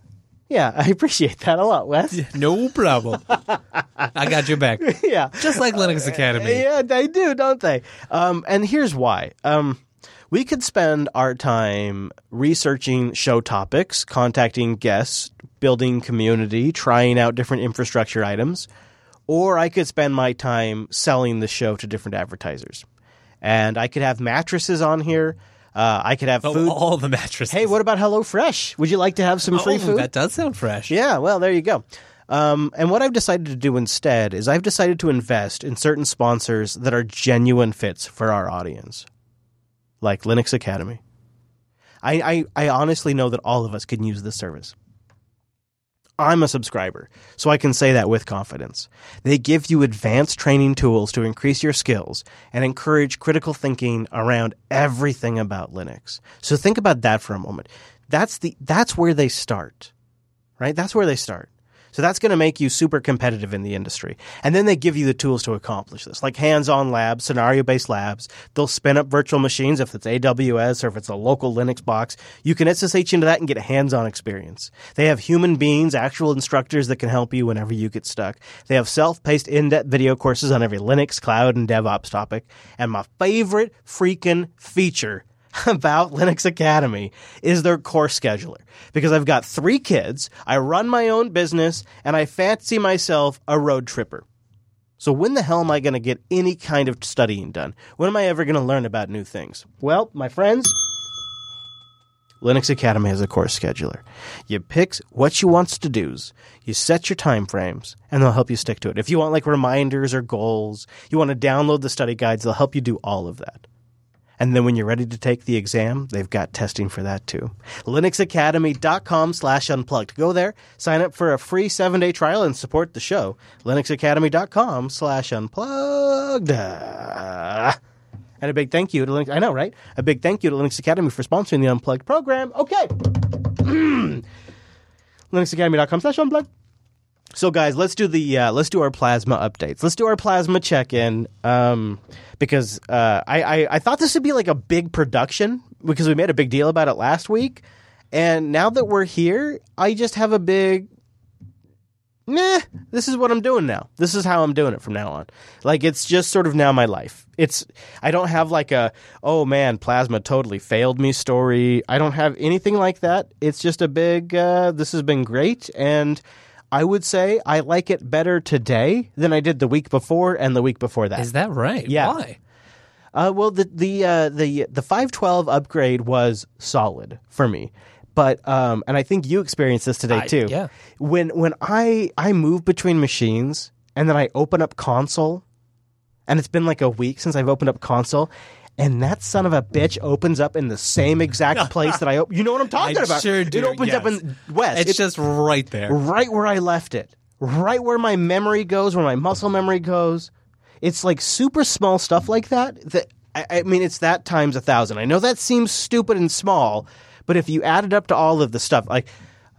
Yeah, I appreciate that a lot, Wes. No problem. I got your back. yeah. Just like Linux Academy. Yeah, they do, don't they? Um, and here's why. Um, we could spend our time researching show topics, contacting guests, building community, trying out different infrastructure items, or I could spend my time selling the show to different advertisers. And I could have mattresses on here. Uh, I could have Oh, food. all the mattresses. Hey, what about HelloFresh? Would you like to have some free Oh, food? That does sound fresh. Yeah, well, there you go. Um, and what I've decided to do instead is I've decided to invest in certain sponsors that are genuine fits for our audience, like Linux Academy. I, I, I honestly know that all of us can use this service. I'm a subscriber, so I can say that with confidence. They give you advanced training tools to increase your skills and encourage critical thinking around everything about Linux. So think about that for a moment. That's the that's where they start. Right? That's where they start. So that's going to make you super competitive in the industry. And then they give you the tools to accomplish this, like hands-on labs, scenario-based labs. They'll spin up virtual machines if it's AWS or if it's a local Linux box. You can SSH into that and get a hands-on experience. They have human beings, actual instructors that can help you whenever you get stuck. They have self-paced in-depth video courses on every Linux, cloud, and DevOps topic. And my favorite freaking feature about Linux Academy is their course scheduler. Because I've got three kids, I run my own business, and I fancy myself a road tripper. So when the hell am I going to get any kind of studying done? When am I ever going to learn about new things? Well, my friends, Linux Academy has a course scheduler. You pick what you want to do's, you set your time frames, and they'll help you stick to it. If you want like reminders or goals, you want to download the study guides, they'll help you do all of that. And then when you're ready to take the exam, they've got testing for that too. linuxacademy.com slash unplugged. Go there, sign up for a free seven day trial and support the show. linuxacademy.com slash unplugged. And a big thank you to Linux. I know, right? A big thank you to Linux Academy for sponsoring the Unplugged program. Okay. linuxacademy.com slash unplugged. So, guys, let's do the uh, let's do our plasma updates. Let's do our plasma check in um, because uh, I, I I thought this would be like a big production because we made a big deal about it last week, and now that we're here, I just have a big nah. This is what I'm doing now. This is how I'm doing it from now on. Like it's just sort of now my life. It's I don't have like a oh man, plasma totally failed me story. I don't have anything like that. It's just a big. Uh, this has been great and. I would say I like it better today than I did the week before and the week before that. Is that right? Yeah. Why? Uh, well, the the uh, the the five twelve upgrade was solid for me, but um, and I think you experienced this today I- too. yeah. When when I I move between machines and then I open up Konsole, and it's been like a week since I've opened up Konsole. And that son of a bitch opens up in the same exact place that I open. You know what I'm talking I about? sure do, It opens up in West. It's just right there. right where I left it, right where my memory goes, where my muscle memory goes. It's like super small stuff like that. That I, I mean, it's that times a thousand. I know that seems stupid and small, but if you add it up to all of the stuff, like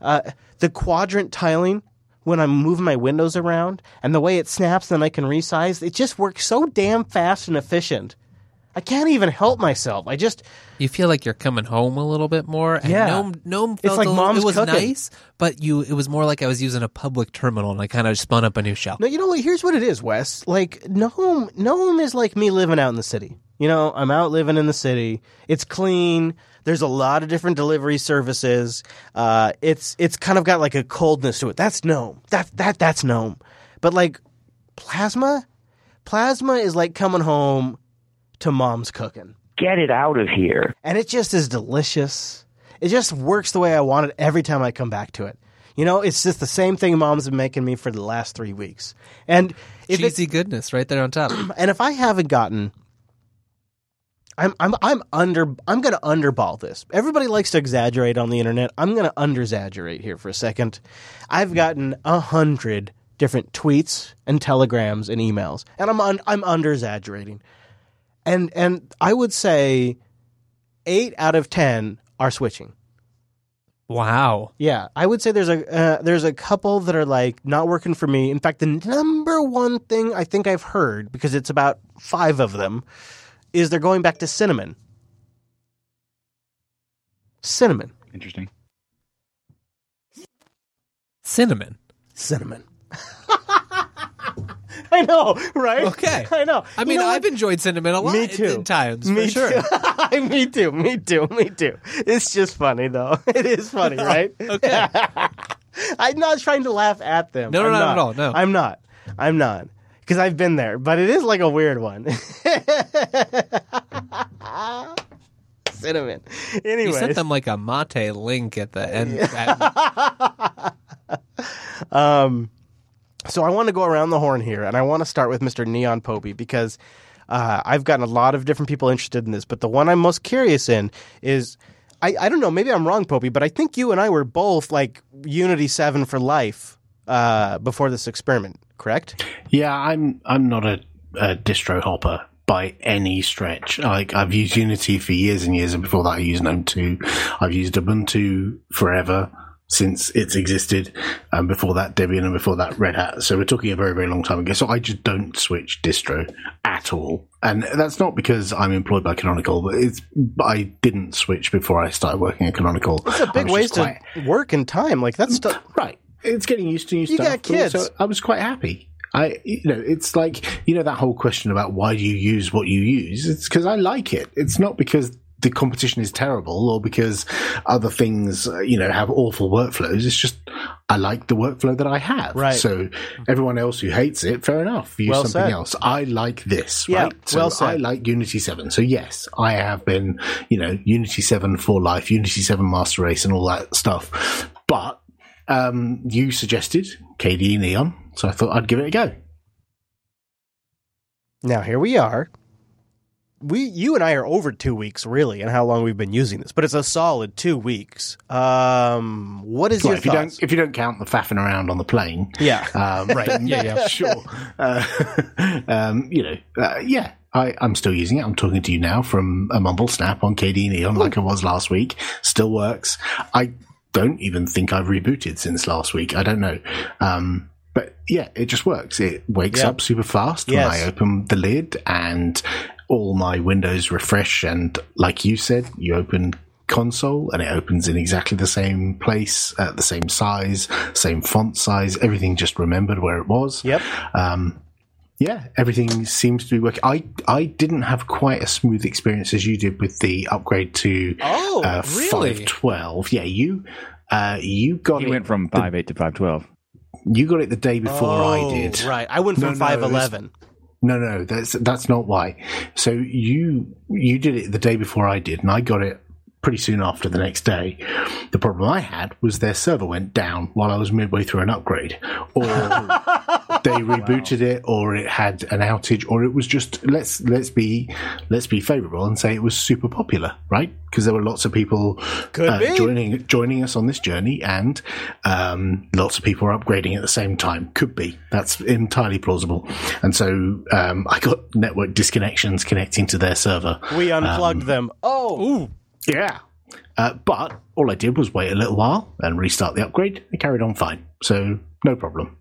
uh, the quadrant tiling. When I'm moving my windows around and the way it snaps, then I can resize. It just works so damn fast and efficient. I can't even help myself. I just You feel like you're coming home a little bit more. And Yeah. Gnome, Gnome It's like little- mom's it was cooking. nice, but you it was more like I was using a public terminal and I kind of spun up a new shell. No, you know what? Here's what it is, Wes. Like Gnome, Gnome is like me living out in the city. You know, I'm out living in the city. It's clean. There's a lot of different delivery services. Uh, it's it's kind of got like a coldness to it. That's Gnome. That that that's Gnome. But like Plasma, Plasma is like coming home to mom's cooking. Get it out of here. and it just is delicious. It just works the way I want it every time I come back to it. You know, it's just the same thing mom's been making me for the last three weeks. And if Cheesy goodness right there on top. and if I haven't gotten, I'm I'm I'm under I'm going to underball this. Everybody likes to exaggerate on the internet. I'm going to under exaggerate here for a second. I've gotten a hundred different tweets and telegrams and emails, and I'm un, I'm underexaggerating. And and I would say eight out of ten are switching. Wow. Yeah, I would say there's a uh, there's a couple that are like not working for me. In fact, the number one thing I think I've heard because it's about five of them is they're going back to cinnamon. Cinnamon. Interesting. Cinnamon. Cinnamon. I know, right? Okay. I know. I You mean, know I've what? enjoyed cinnamon a lot Me too. times, Me for sure. too. me too. Me too. Me too. It's just funny though. It is funny, right? Okay. I'm not trying to laugh at them. No, no, I'm not not at all, no. I'm not. I'm not. Because I've been there, but it is like a weird one. Cinnamon. Anyway, you sent them like a mate link at the end. um, so I want to go around the horn here, and I want to start with Mr. Neon Popey because uh, I've gotten a lot of different people interested in this, but the one I'm most curious in is. I, I don't know, maybe I'm wrong, Popey, but I think you and I were both like Unity 7 for life uh, before this experiment, correct? Yeah, I'm I'm not a, a distro hopper by any stretch. Like I've used Unity for years and years, and before that, I used GNOME 2. I've used Ubuntu forever. Since it's existed. Um, before that, Debian, and before that, Red Hat. So we're talking a very, very long time ago. So I just don't switch distro at all, and that's not because I'm employed by Canonical, but it's I didn't switch before I started working at Canonical. It's a big waste of work and time. Like that's right. It's getting used to new You stuff. got kids. also I was quite happy. I, you know, it's like you know that whole question about why do you use what you use? It's because I like it. It's not because the competition is terrible or because other things, uh, you know, have awful workflows. It's just I like the workflow that I have. Right. So everyone else who hates it, fair enough. Use Well something said. else. I like this. Yeah, right. So well said. I like Unity Seven. So yes, I have been, you know, Unity Seven for life, Unity Seven Master Race, and all that stuff. But um, you suggested KDE Neon, so I thought I'd give it a go. Now here we are. We, you and I are over two weeks, really, and how long we've been using this, but it's a solid two weeks. Um, what is Well, your if you thoughts? don't if you don't count the faffing around on the plane, Yeah. um, Right. Yeah, yeah. sure. Uh, um, you know, uh, yeah, I, I'm still using it. I'm talking to you now from a mumble snap on KDE Neon, like I was last week. Still works. I don't even think I've rebooted since last week. I don't know. Um, but yeah, it just works. It wakes Yeah. up super fast Yes. when I open the lid and all my windows refresh. And like you said, you open Konsole and it opens in exactly the same place, at the same size, same font size, everything just remembered where it was. Yep. Um, yeah, everything seems to be working. I, I didn't have quite a smooth experience as you did with the upgrade to Oh, uh, really? 512. Yeah, you uh, you got He it. went from five eight to five twelve. You got it the day before I Oh, did. Right. I went from no, five it's- eleven. No, no, no, that's that's not why. So you you did it the day before I did, and I got it pretty soon after the next day. The problem I had was their server went down while I was midway through an upgrade, or they rebooted it, or it had an outage, or it was just let's let's be let's be favourable and say it was super popular, right? Because there were lots of people uh, joining joining us on this journey, and um, lots of people are upgrading at the same time. Could be that's entirely plausible. And so um, I got network disconnections connecting to their server. We unplugged Um, them. Oh, Yeah. Uh, but all I did was wait a little while and restart the upgrade. It carried on fine. So no problem.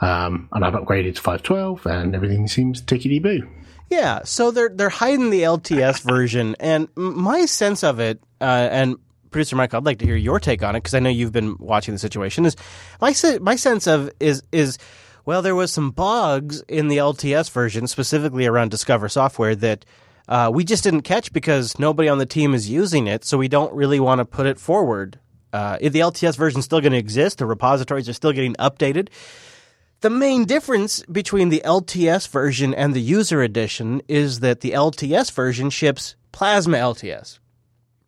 Um, and I've upgraded to 512 and everything seems tickety boo. Yeah, so they're they're hiding the LTS version, and my sense of it, uh, and producer Mike, I'd like to hear your take on it because I know you've been watching the situation. Is my se- my sense of is is well, there was some bugs in the LTS version, specifically around Discover software that. Uh, we just didn't catch because nobody on the team is using it, so we don't really want to put it forward. Uh, the LTS version is still going to exist, the repositories are still getting updated. The main difference between the LTS version and the user edition is that the LTS version ships Plasma LTS.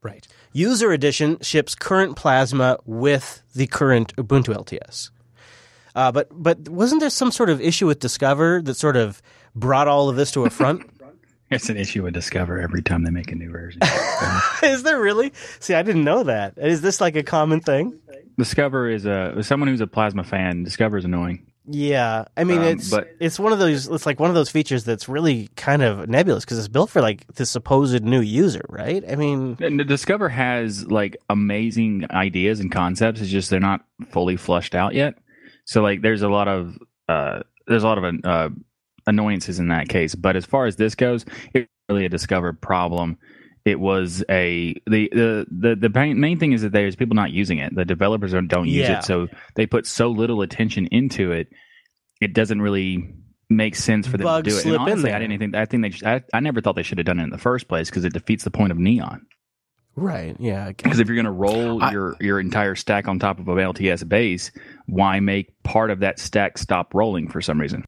Right. User edition ships current Plasma with the current Ubuntu LTS. Uh, but but wasn't there some sort of issue with Discover that sort of brought all of this to a front? It's an issue with Discover every time they make a new version. is there really? See, I didn't know that. Is this like a common thing? Discover is a someone who's a Plasma fan. Discover is annoying. Yeah, I mean Um, it's but- it's one of those it's like one of those features that's really kind of nebulous because it's built for like the supposed new user, right? I mean, Discover has like amazing ideas and concepts. It's just they're not fully flushed out yet. So like there's a lot of uh, there's a lot of uh, annoyances in that case. But as far as this goes, it's really a discovered problem. It was a the the the, the main thing is that there's people not using it. The developers don't, don't use Yeah. it, so they put so little attention into it. It doesn't really make sense for them Bugs to do it. And honestly. I didn't think I think they I, I never thought they should have done it in the first place because it defeats the point of Neon. right? Yeah, Because if you're going to roll your your entire stack on top of a LTS base, why make part of that stack stop rolling for some reason?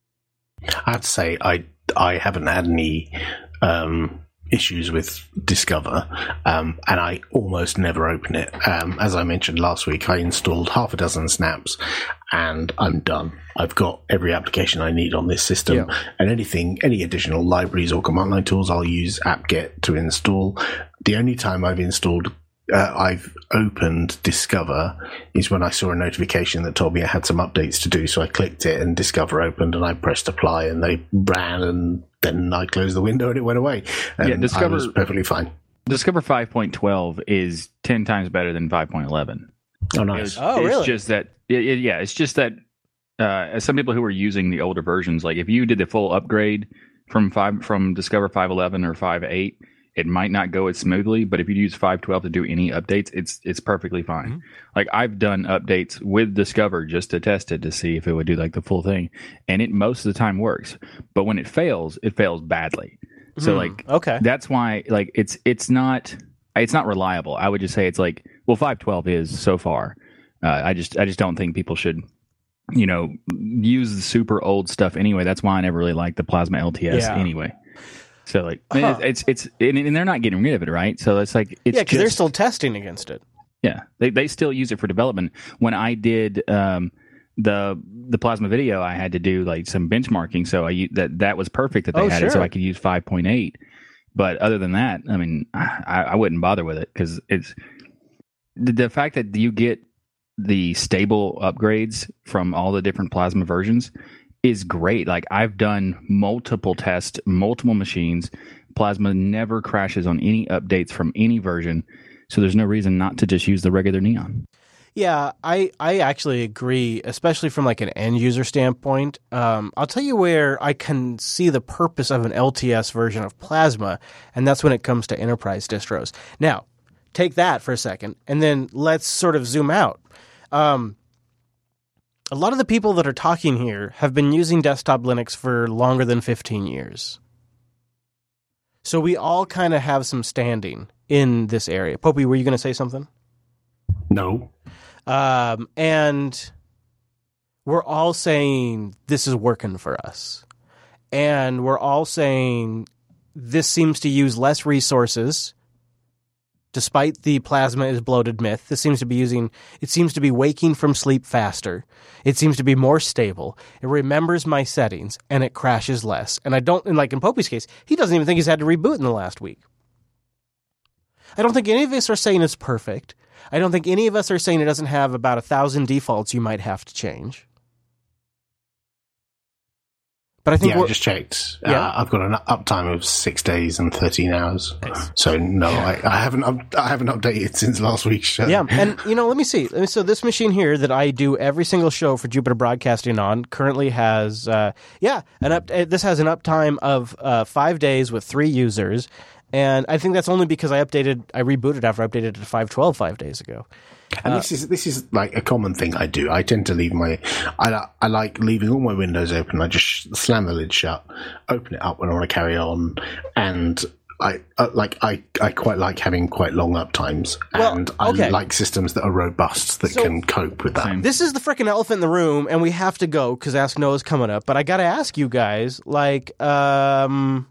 I have to say, I I haven't had any um, issues with Discover, um, and I almost never open it. Um, as I mentioned last week, I installed half a dozen snaps, and I'm done. I've got every application I need on this system, and anything, any additional libraries or command line tools, I'll use apt-get to install. The only time I've installed uh, I've opened Discover is when I saw a notification that told me I had some updates to do. So I clicked it and Discover opened and I pressed apply and they ran and then I closed the window and it went away. And Yeah, Discover- I was perfectly fine. Discover 5.12 is 10 times better than 5.11. Oh, nice. It's, Oh, it's just that, it, it- yeah, it's just that uh, as some people who are using the older versions, like if you did the full upgrade from five from Discover five eleven or five eight, it might not go as smoothly. But if you use five twelve to do any updates, it's it's perfectly fine. Mm-hmm. Like I've done updates with Discover just to test it to see if it would do like the full thing, and it most of the time works. But when it fails, it fails badly. So Hmm, like okay. that's why like it's it's not it's not reliable. I would just say it's like well, five twelve is so far. Uh, I just I just don't think people should you know use the super old stuff anyway. That's why I never really liked the plasma LTS Yeah. anyway. So like Huh. it's it's, it's and, and they're not getting rid of it, right? So it's like it's yeah, because they're still testing against it. yeah, they they still use it for development. When I did um, the the plasma video, I had to do like some benchmarking, so I that that was perfect that they Oh, had it, so. I could use five point eight. But other than that, I mean, I, I wouldn't bother with it because it's the, the fact that you get the stable upgrades from all the different plasma versions is great. Like I've done multiple tests, multiple machines. Plasma never crashes on any updates from any version. So there's no reason not to just use the regular neon. Yeah, I, I actually agree, especially from like an end user standpoint. Um, I'll tell you where I can see the purpose of an LTS version of Plasma, and that's when it comes to enterprise distros. Now, take that for a second, and then let's sort of zoom out. Um, a lot of the people that are talking here have been using desktop Linux for longer than 15 years. So we all kind of have some standing in this area. Popey, were you going to say something? No. Um, and we're all saying this is working for us. And we're all saying this seems to use less resources despite the plasma is bloated myth. This seems to be using, it seems to be waking from sleep faster. It seems to be more stable. It remembers my settings and it crashes less. And I don't, and like in Popey's case, he doesn't even think he's had to reboot in the last week. I don't think any of us are saying it's perfect. I don't think any of us are saying it doesn't have about a thousand defaults you might have to change. But I think yeah, I we're, just checked. Yeah. Uh, I've got an uptime of six days and thirteen hours. So no, I, I haven't. Up, I haven't updated since last week's show. Yeah, and you know, let me see. So this machine here that I do every single show for Jupiter Broadcasting on currently has, uh, yeah, an up. uh, This has an uptime of uh, five days with three users, and I think that's only because I updated, I rebooted after I updated it to five twelve five days ago. And Uh, this is this is like a common thing I do. I tend to leave my I I like leaving all my windows open. I just slam the lid shut, open it up when I want to carry on, and I uh, like I I quite like having quite long uptimes, and I okay. like systems that are robust that So- can cope with that. This is the freaking elephant in the room, and we have to go because Ask Noah's coming up. But I got to ask you guys, like, um,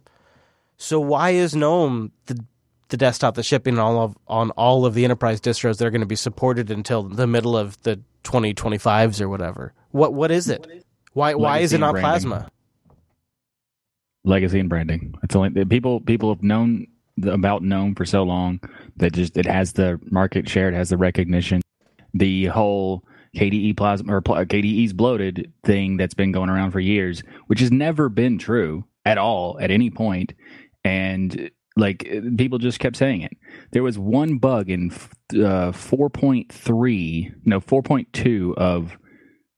so why is GNOME the the desktop that's shipping on all of on all of the enterprise distros that are going to be supported until the middle of the 2025s or whatever? What what is it? Why why is it not branding. Plasma? Legacy and branding. It's only people people have known about GNOME for so long that just it has the market share, it has the recognition. The whole KDE plasma or KDE's bloated thing that's been going around for years, which has never been true at all at any point, and like people just kept saying it. There was one bug in uh, four point three, no four point two of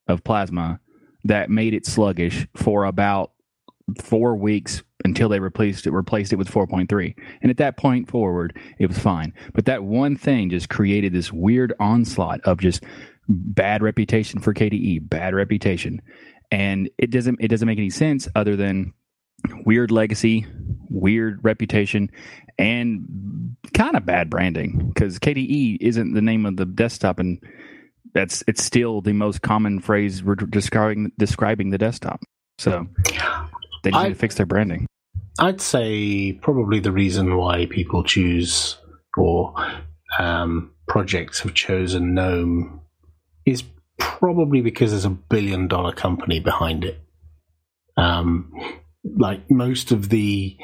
of plasma that made it sluggish for about four weeks until they replaced it replaced it with 4.3 and at that point forward it was fine. But that one thing just created this weird onslaught of just bad reputation for kde bad reputation. And it doesn't it doesn't make any sense other than weird legacy weird reputation and kind of bad branding because kde isn't the name of the desktop and that's it's still the most common phrase we're describing describing the desktop so they just I- need to fix their branding. I'd say probably the reason why people choose or um, projects have chosen GNOME is probably because there's a billion dollar company behind it. Um, like most of the,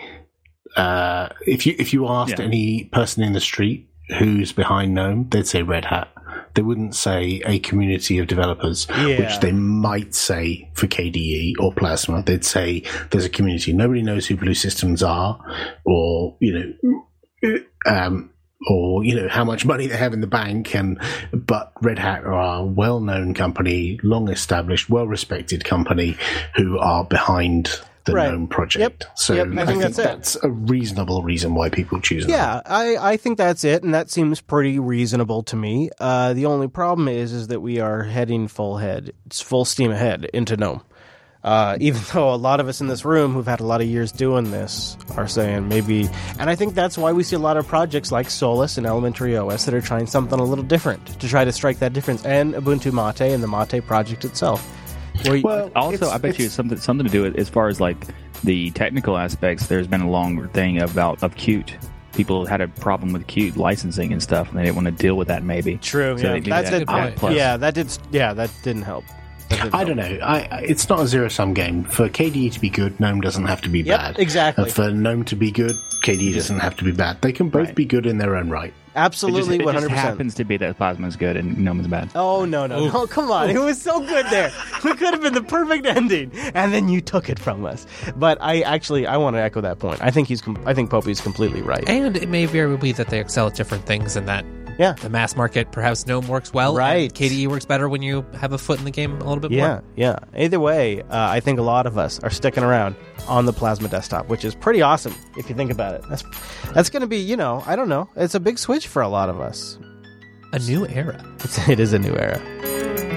uh, if you if you asked Yeah. any person in the street who's behind GNOME, they'd say Red Hat. They wouldn't say a community of developers, Yeah. which they might say for KDE or Plasma. They'd say there's a community. Nobody knows who Blue Systems are, or you know, um, or you know how much money they have in the bank and but red hat are a well-known company long established well-respected company who are behind the Right. gnome project so Yep, I think that's it. that's a reasonable reason why people choose. Yeah, I, I think that's it, and that seems pretty reasonable to me. Uh, the only problem is is that we are heading full head, it's full steam ahead into GNOME. Uh, even though a lot of us in this room who've had a lot of years doing this are saying maybe, and I think that's why we see a lot of projects like Solus and Elementary OS that are trying something a little different to try to strike that difference, and Ubuntu Mate and the Mate project itself. Where you- also, I bet you it's something something to do with as far as like the technical aspects. There's been a long thing about of Qt. People had a problem with Qt licensing and stuff, and they didn't want to deal with that. Maybe True. So yeah, they do that that. did, Yeah, plus. yeah, that did. Yeah, that didn't help. I don't know. I, I- it's not a zero sum game. For KDE to be good, GNOME doesn't have to be Yep, bad. exactly. And for GNOME to be good, KDE doesn't have to be bad. They can both be good in their own right. Absolutely, it just, hundred percent. happens to be that Plasma is good and GNOME is bad. Oh no no no! Come on, it was so good there. It could have been the perfect ending, and then you took it from us. But I actually I want to echo that point. I think he's com- I think Popey's completely right. And it may very well be that they excel at different things and that yeah. the mass market, perhaps GNOME works well. Right. KDE works better when you have a foot in the game a little bit more. Yeah, more. yeah. Either way, uh, I think a lot of us are sticking around on the Plasma desktop, which is pretty awesome if you think about it. That's that's going to be you know I don't know. It's a big switch for a lot of us. A new era. It's, it is a new era.